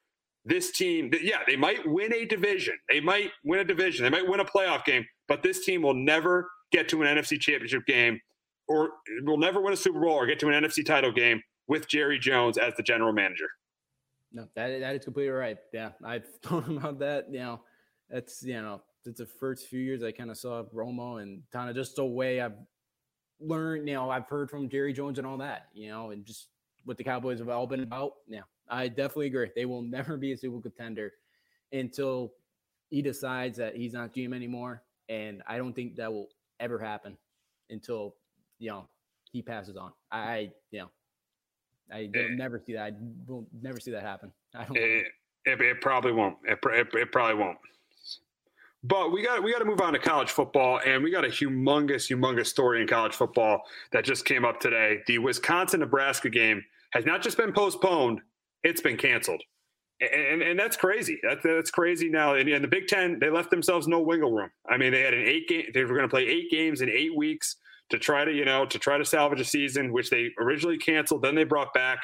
this team, yeah, they might win a division. They might win a division. They might win a playoff game, but this team will never get to an NFC championship game or will never win a Super Bowl or get to an NFC title game with Jerry Jones as the general manager. No, that that is completely right. Yeah, I've thought about that. You know, that's you know, it's the first few years I kind of saw Romo and kind of just the way I've learned. You know, I've heard from Jerry Jones and all that. You know, and just what the Cowboys have all been about. Yeah, I definitely agree. They will never be a Super contender until he decides that he's not GM anymore, and I don't think that will ever happen until you know he passes on. I, you know, I will eh. never see that. I will never see that happen. I don't. It, it, it probably won't. It, it, it probably won't. But we got we got to move on to college football, and we got a humongous, humongous story in college football that just came up today. The Wisconsin Nebraska game has not just been postponed; it's been canceled, and and that's crazy. That's that's crazy now. And, and the Big Ten they left themselves no wiggle room. I mean, they had an eight game. They were going to play eight games in eight weeks to try to you know to try to salvage a season which they originally canceled then they brought back.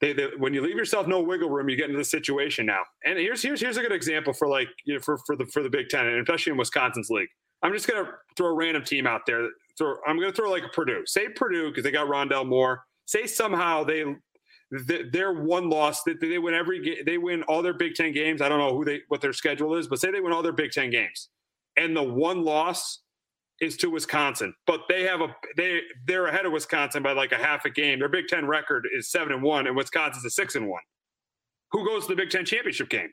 They, they, when you leave yourself no wiggle room you get into the situation now. And here's here's here's a good example for like you know for for the for the big ten and especially in wisconsin's league. I'm just gonna throw a random team out there. Throw, i'm gonna throw like purdue. Say purdue because they got rondale moore. Say somehow they their one loss that they win every they win all their Big Ten games. I don't know who they what their schedule is, but say they win all their Big Ten games, and the one loss is to Wisconsin, but they have a they they're ahead of Wisconsin by like a half a game. Their Big Ten record is seven and one, and Wisconsin's a six and one. Who goes to the Big Ten championship game?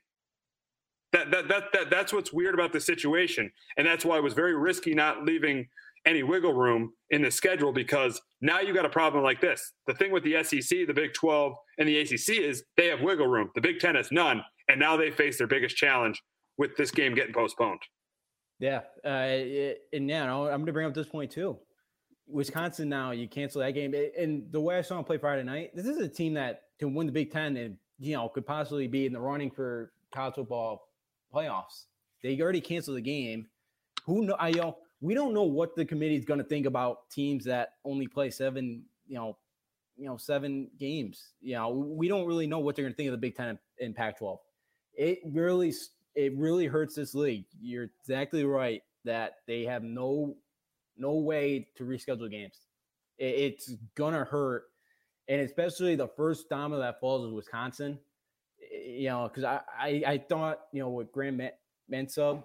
That that that, that that's what's weird about the situation, and that's why it was very risky not leaving any wiggle room in the schedule because now you got a problem like this. The thing with the SEC, the Big 12, and the ACC is they have wiggle room. The Big Ten has none, and now they face their biggest challenge with this game getting postponed. Yeah, uh, and now I'm going to bring up this point too. Wisconsin now you cancel that game, and the way I saw them play Friday night, this is a team that can win the Big Ten and you know could possibly be in the running for college football playoffs. They already canceled the game. Who know? I you know we don't know what the committee is going to think about teams that only play seven, you know, you know seven games. You know, we don't really know what they're going to think of the Big Ten and Pac-12. It really it really hurts this league. You're exactly right that they have no no way to reschedule games. It, it's gonna hurt, and especially the first domino that falls is Wisconsin. You know, because I, I, I thought you know with Graham Mertz,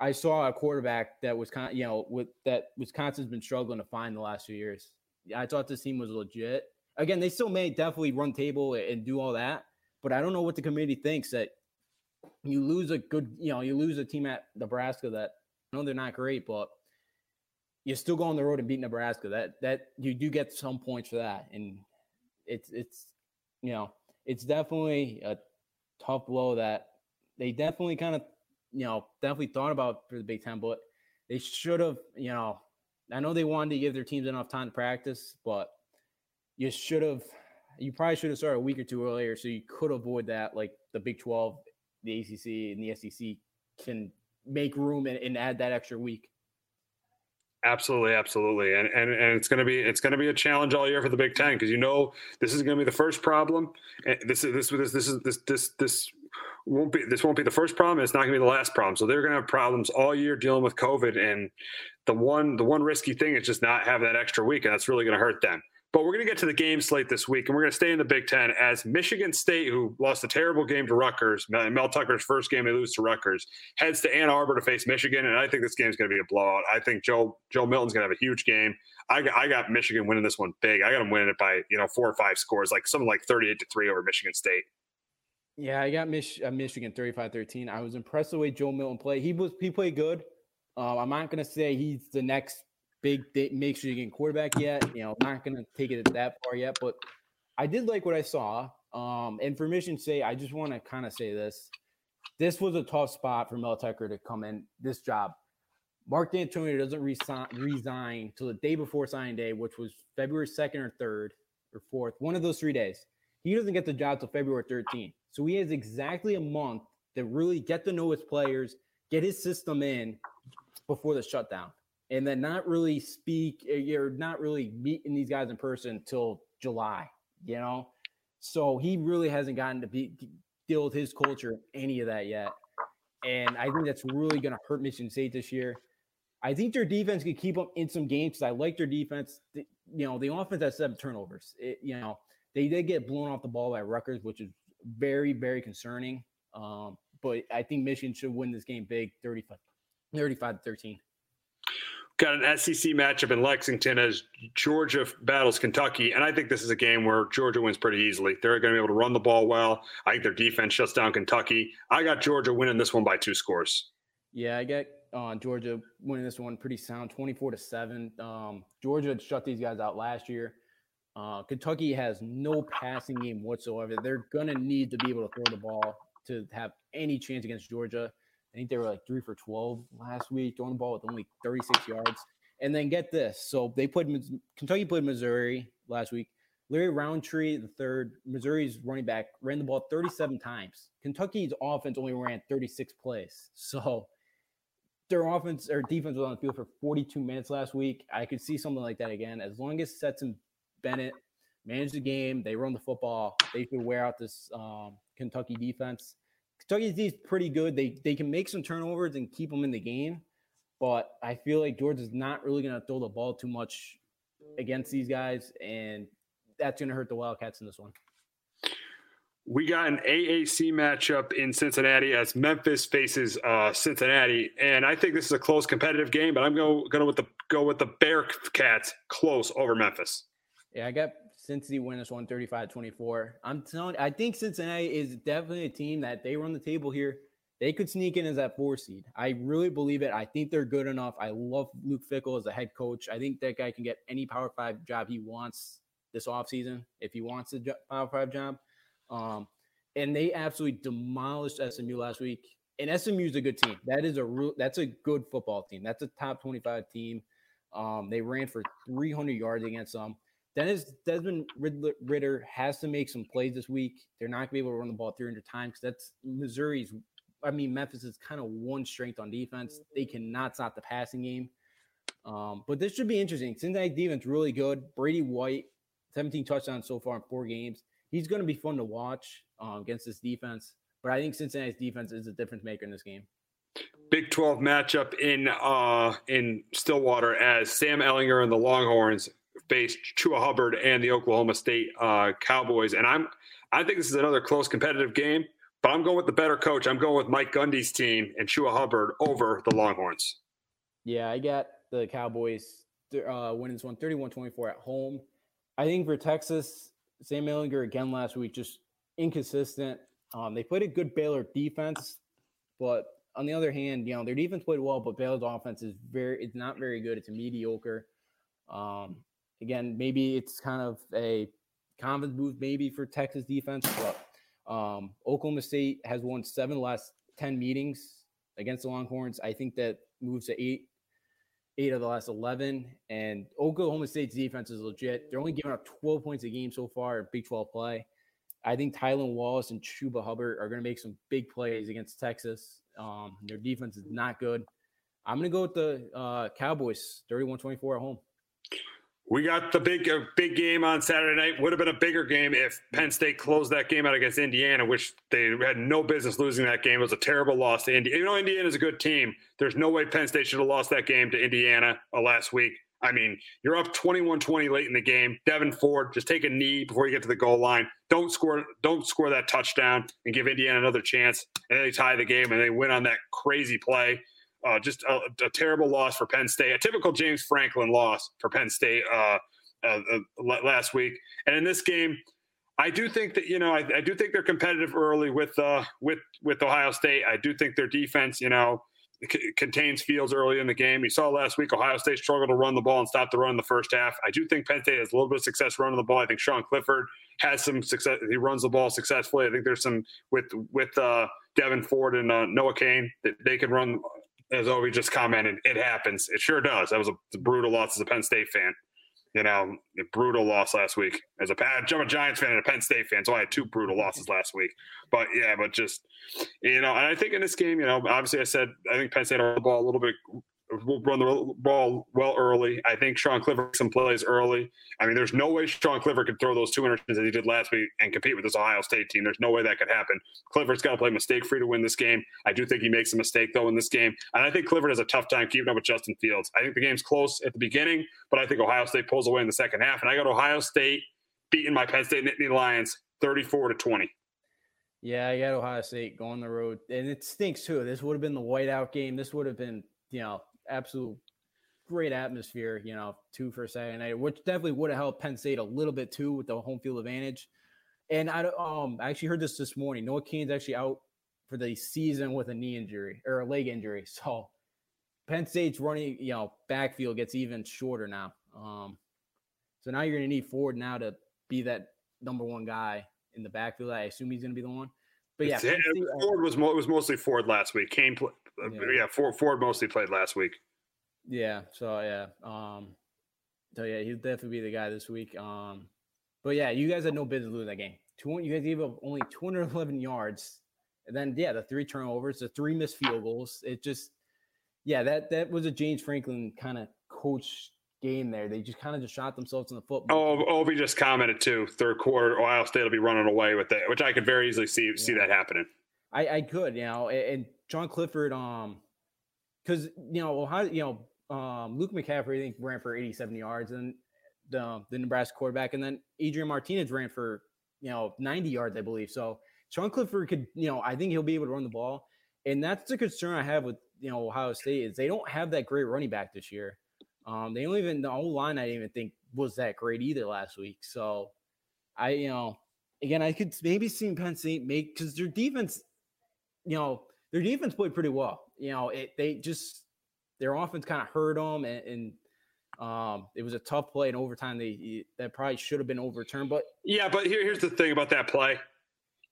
I saw a quarterback that was kind you know with that Wisconsin's been struggling to find the last few years. I thought this team was legit. Again, they still may definitely run table and do all that, but I don't know what the committee thinks that you lose a good, you know, you lose a team at Nebraska that I know they're not great, but you still go on the road and beat Nebraska. That that you do get some points for that, and it's it's you know it's definitely a tough blow that they definitely kind of, you know, definitely thought about for the Big Ten, but they should have, you know, I know they wanted to give their teams enough time to practice, but you should have, you probably should have started a week or two earlier so you could avoid that. Like the Big 12, the ACC, and the SEC can make room and, and add that extra week. Absolutely, absolutely, and and and it's gonna be it's gonna be a challenge all year for the Big Ten because you know this is gonna be the first problem. Eh, this is this this this is this this this won't be this won't be the first problem. It's not gonna be the last problem. So they're gonna have problems all year dealing with COVID, and the one the one risky thing is just not have that extra week, and that's really gonna hurt them. But we're going to get to the game slate this week, and we're going to stay in the Big Ten as Michigan State, who lost a terrible game to Rutgers, Mel Tucker's first game they lose to Rutgers, heads to Ann Arbor to face Michigan, and I think this game is going to be a blowout. I think Joe Joe Milton's going to have a huge game. I got, I got Michigan winning this one big. I got them winning it by you know four or five scores, like something like thirty-eight to three over Michigan State. Yeah, I got Mich- uh, Michigan 35-13. I was impressed the way Joe Milton played. He was he played good. Uh, I'm not going to say he's the next big Michigan quarterback yet. You know, not going to take it that far yet, but I did like what I saw. Um, and for Michigan State, I just want to kind of say this: this was a tough spot for Mel Tucker to come in this job. Mark Dantonio doesn't resign, resign till the day before signing day, which was February second or third or fourth, one of those three days. He doesn't get the job till February 13th, so he has exactly a month to really get to know his players, get his system in before the shutdown and then not really speak eh, you're not really meeting these guys in person until July, you know? So he really hasn't gotten to be, deal with his culture, any of that yet. And I think that's really going to hurt Michigan State this year. I think their defense can keep them in some games because I like their defense. You know, the offense has seven turnovers. It, you know, they did get blown off the ball by Rutgers, which is very, very concerning. Um, but I think Michigan should win this game big 35, 35 to 13 got an SEC matchup in Lexington as Georgia battles Kentucky. And I think this is a game where Georgia wins pretty easily. They're going to be able to run the ball well. I think their defense shuts down Kentucky. I got Georgia winning this one by two scores. Yeah, I got uh, Georgia winning this one pretty sound, 24 to 7. Um, Georgia shut these guys out last year. Uh, Kentucky has no passing game whatsoever. They're going to need to be able to throw the ball to have any chance against Georgia. I think they were like three for 12 last week, throwing the ball with only 36 yards. And then get this. So they played Kentucky played Missouri last week. Larry Rountree, the third, Missouri's running back, ran the ball 37 times. Kentucky's offense only ran 36 plays. So their offense or defense was on the field for 42 minutes last week. I could see something like that again. As long as Stetson Bennett manage the game, they run the football, they should wear out this um, Kentucky defense. Kentucky's D is pretty good. They they can make some turnovers and keep them in the game, but I feel like Georgia's not really going to throw the ball too much against these guys, and that's going to hurt the Wildcats in this one. We got an AAC matchup in Cincinnati as Memphis faces uh, Cincinnati, and I think this is a close competitive game. But I'm going to go with the go with the Bearcats close over Memphis. Yeah, I got Cincinnati win this one 35 24. I'm telling I think Cincinnati is definitely a team that they run the table here. They could sneak in as that four seed. I really believe it. I think they're good enough. I love Luke Fickell as a head coach. I think that guy can get any Power Five job he wants this offseason if he wants a Power Five job. Um, and they absolutely demolished SMU last week. And SMU is a good team. That is a real. That's a good football team. That's a top 25 team. Um, they ran for 300 yards against them. Dennis Desmond Ridder has to make some plays this week. They're not going to be able to run the ball 300 times because that's Missouri's. I mean, Memphis is kind of one strength on defense. They cannot stop the passing game. Um, but this should be interesting. Cincinnati defense really good. Brady White, 17 touchdowns so far in four games. He's going to be fun to watch uh, against this defense. But I think Cincinnati's defense is a difference maker in this game. Big 12 matchup in uh, in Stillwater as Sam Ehlinger and the Longhorns faced Chuba Hubbard and the Oklahoma State uh, Cowboys, and I'm I think this is another close competitive game. But I'm going with the better coach. I'm going with Mike Gundy's team and Chuba Hubbard over the Longhorns. Yeah, I got the Cowboys uh, winning this one 31-24 at home. I think for Texas, Sam Ehlinger again last week just inconsistent. Um, they played a good Baylor defense, but on the other hand, you know their defense played well, but Baylor's offense is very it's not very good. It's a mediocre. Um, Again, maybe it's kind of a confidence boost maybe for Texas defense, but Um, Oklahoma State has won seven last 10 meetings against the Longhorns. I think that moves to eight, eight of the last 11. And Oklahoma State's defense is legit. They're only giving up 12 points a game so far in Big 12 play. I think Tylan Wallace and Chuba Hubbard are going to make some big plays against Texas. Um, their defense is not good. I'm going to go with the uh, Cowboys, 31 24 at home. We got the big uh, big game on Saturday night. Would have been a bigger game if Penn State closed that game out against Indiana, which they had no business losing that game. It was a terrible loss to Indiana. You know, Indiana's a good team. There's no way Penn State should have lost that game to Indiana uh, last week. I mean, you're up 21-20 late in the game. Devyn Ford, just take a knee before you get to the goal line. Don't score, don't score that touchdown and give Indiana another chance. And they tie the game and they win on that crazy play. Uh, just a, a, terrible loss for Penn State. A typical James Franklin loss for Penn State uh, uh, uh last week. And in this game, I do think that you know I, I do think they're competitive early with uh, with with Ohio State. I do think their defense, you know, c- contains Fields early in the game. You saw last week Ohio State struggled to run the ball and stop the run in the first half. I do think Penn State has a little bit of success running the ball. I think Sean Clifford has some success. He runs the ball successfully. I think there's some with with uh, Devyn Ford and uh, Noah Cain that they can run as Ovi just commented, it happens. It sure does. That was a brutal loss as a Penn State fan. You know, a brutal loss last week. As a, I'm a Giants fan and a Penn State fan, so I had two brutal losses last week. But yeah, but just you know, and I think in this game, you know, obviously I said I think Penn State on the ball a little bit will run the ball well early. I think Sean Clifford some plays early. I mean, there's no way Sean Clifford could throw those two interceptions that he did last week and compete with this Ohio State team. There's no way that could happen. Clifford's got to play mistake free to win this game. I do think he makes a mistake though in this game, and I think Clifford has a tough time keeping up with Justin Fields. I think the game's close at the beginning, but I think Ohio State pulls away in the second half, and I got Ohio State beating my Penn State Nittany Lions 34 to 20. Yeah, I got Ohio State going the road, and it stinks too. This would have been the whiteout game. This would have been, you know, absolute great atmosphere, you know, two for Saturday night, which definitely would have helped Penn State a little bit too with the home field advantage. And I um I actually heard this this morning. Noah Cain's actually out for the season with a knee injury or a leg injury. So Penn State's running, you know, backfield gets even shorter now. Um, so now you're going to need Ford now to be that number one guy in the backfield. I assume he's going to be the one. But yeah, State, uh, Ford was mo- was mostly Ford last week. Cain, pl- yeah. yeah, Ford, Ford mostly played last week. Yeah. So yeah. Um. So yeah, he'll definitely be the guy this week. Um. But yeah, you guys had no business losing that game. Two, you guys gave up only 211 yards, and then yeah, the three turnovers, the three missed field goals. It just, yeah, that that was a James Franklin kind of coach game there. They just kind of just shot themselves in the foot. Oh, Ovi just commented too. Third quarter, Ohio State will be running away with it, which I could very easily see yeah. see that happening. I, I could, you know, and Sean Clifford, um, because you know, Ohio, you know, um, Luke McCaffrey, I think, ran for 87 yards, and the, the Nebraska quarterback, and then Adrian Martinez ran for you know 90 yards, I believe. So Sean Clifford could, you know, I think he'll be able to run the ball, and that's the concern I have with you know Ohio State is they don't have that great running back this year. Um, they don't even the whole line I didn't even think was that great either last week. So I, you know, again, I could maybe see Penn State make because their defense, you know, their defense played pretty well. You know, it they just their offense kind of hurt them, and, and um, it was a tough play in overtime. They that probably should have been overturned, but yeah. But here, here's the thing about that play: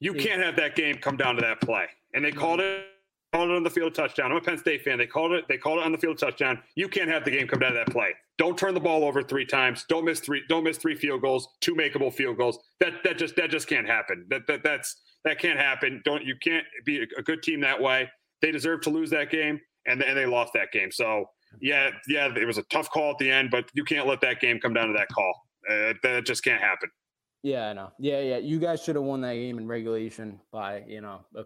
you can't have that game come down to that play, and they called it called it on the field touchdown. I'm a Penn State fan. They called it. They called it on the field touchdown. You can't have the game come down to that play. Don't turn the ball over three times. Don't miss three. Don't miss three field goals. Two makeable field goals. That that just that just can't happen. That that that's that can't happen. Don't you can't be a good team that way. They deserve to lose that game and and they lost that game. So yeah, yeah, it was a tough call at the end, but you can't let that game come down to that call. Uh, that just can't happen. Yeah, I know. Yeah, yeah. You guys should have won that game in regulation by you know, a,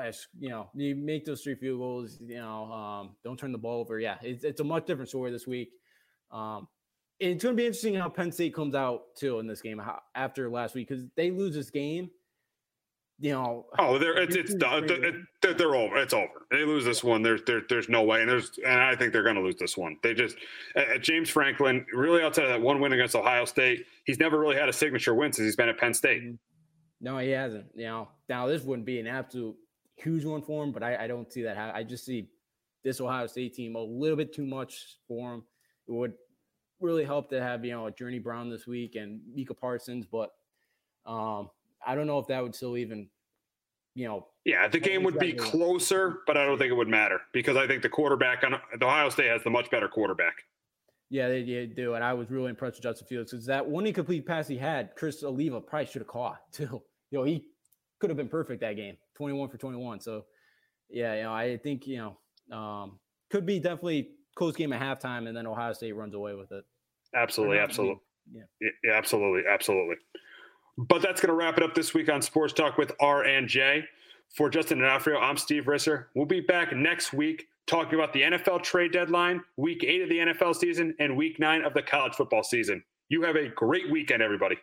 as you know, you make those three field goals. You know, um, don't turn the ball over. Yeah, it's it's a much different story this week. Um, it's going to be interesting how Penn State comes out too in this game after last week because they lose this game you know. Oh, they're it's it's done. They're, they're over. It's over. They lose this one. There's there, there's no way. And there's and I think they're going to lose this one. They just uh, James Franklin really outside of that one win against Ohio State, he's never really had a signature win since he's been at Penn State. Mm-hmm. No, he hasn't. You know, now this wouldn't be an absolute huge one for him, but I, I don't see that. I just see this Ohio State team a little bit too much for him. It would really help to have you know a Journey Brown this week and Micah Parsons, but um, I don't know if that would still even, you know. Yeah, the game would be closer, but I don't think it would matter because I think the quarterback on the Ohio State has the much better quarterback. Yeah, they, they do, and I was really impressed with Justin Fields because that one incomplete pass he had, Chris Olave probably should have caught too. You know, he could have been perfect that game, twenty-one for twenty-one. So, yeah, you know, I think you know, um, could be definitely close game at halftime, and then Ohio State runs away with it. Absolutely, absolutely. Yeah. yeah, absolutely, absolutely. But that's going to wrap it up this week on Sports Talk with R and J. For Justin D'Onofrio, I'm Steve Risser. We'll be back next week talking about the NFL trade deadline, week eight of the NFL season, and week nine of the college football season. You have a great weekend, everybody.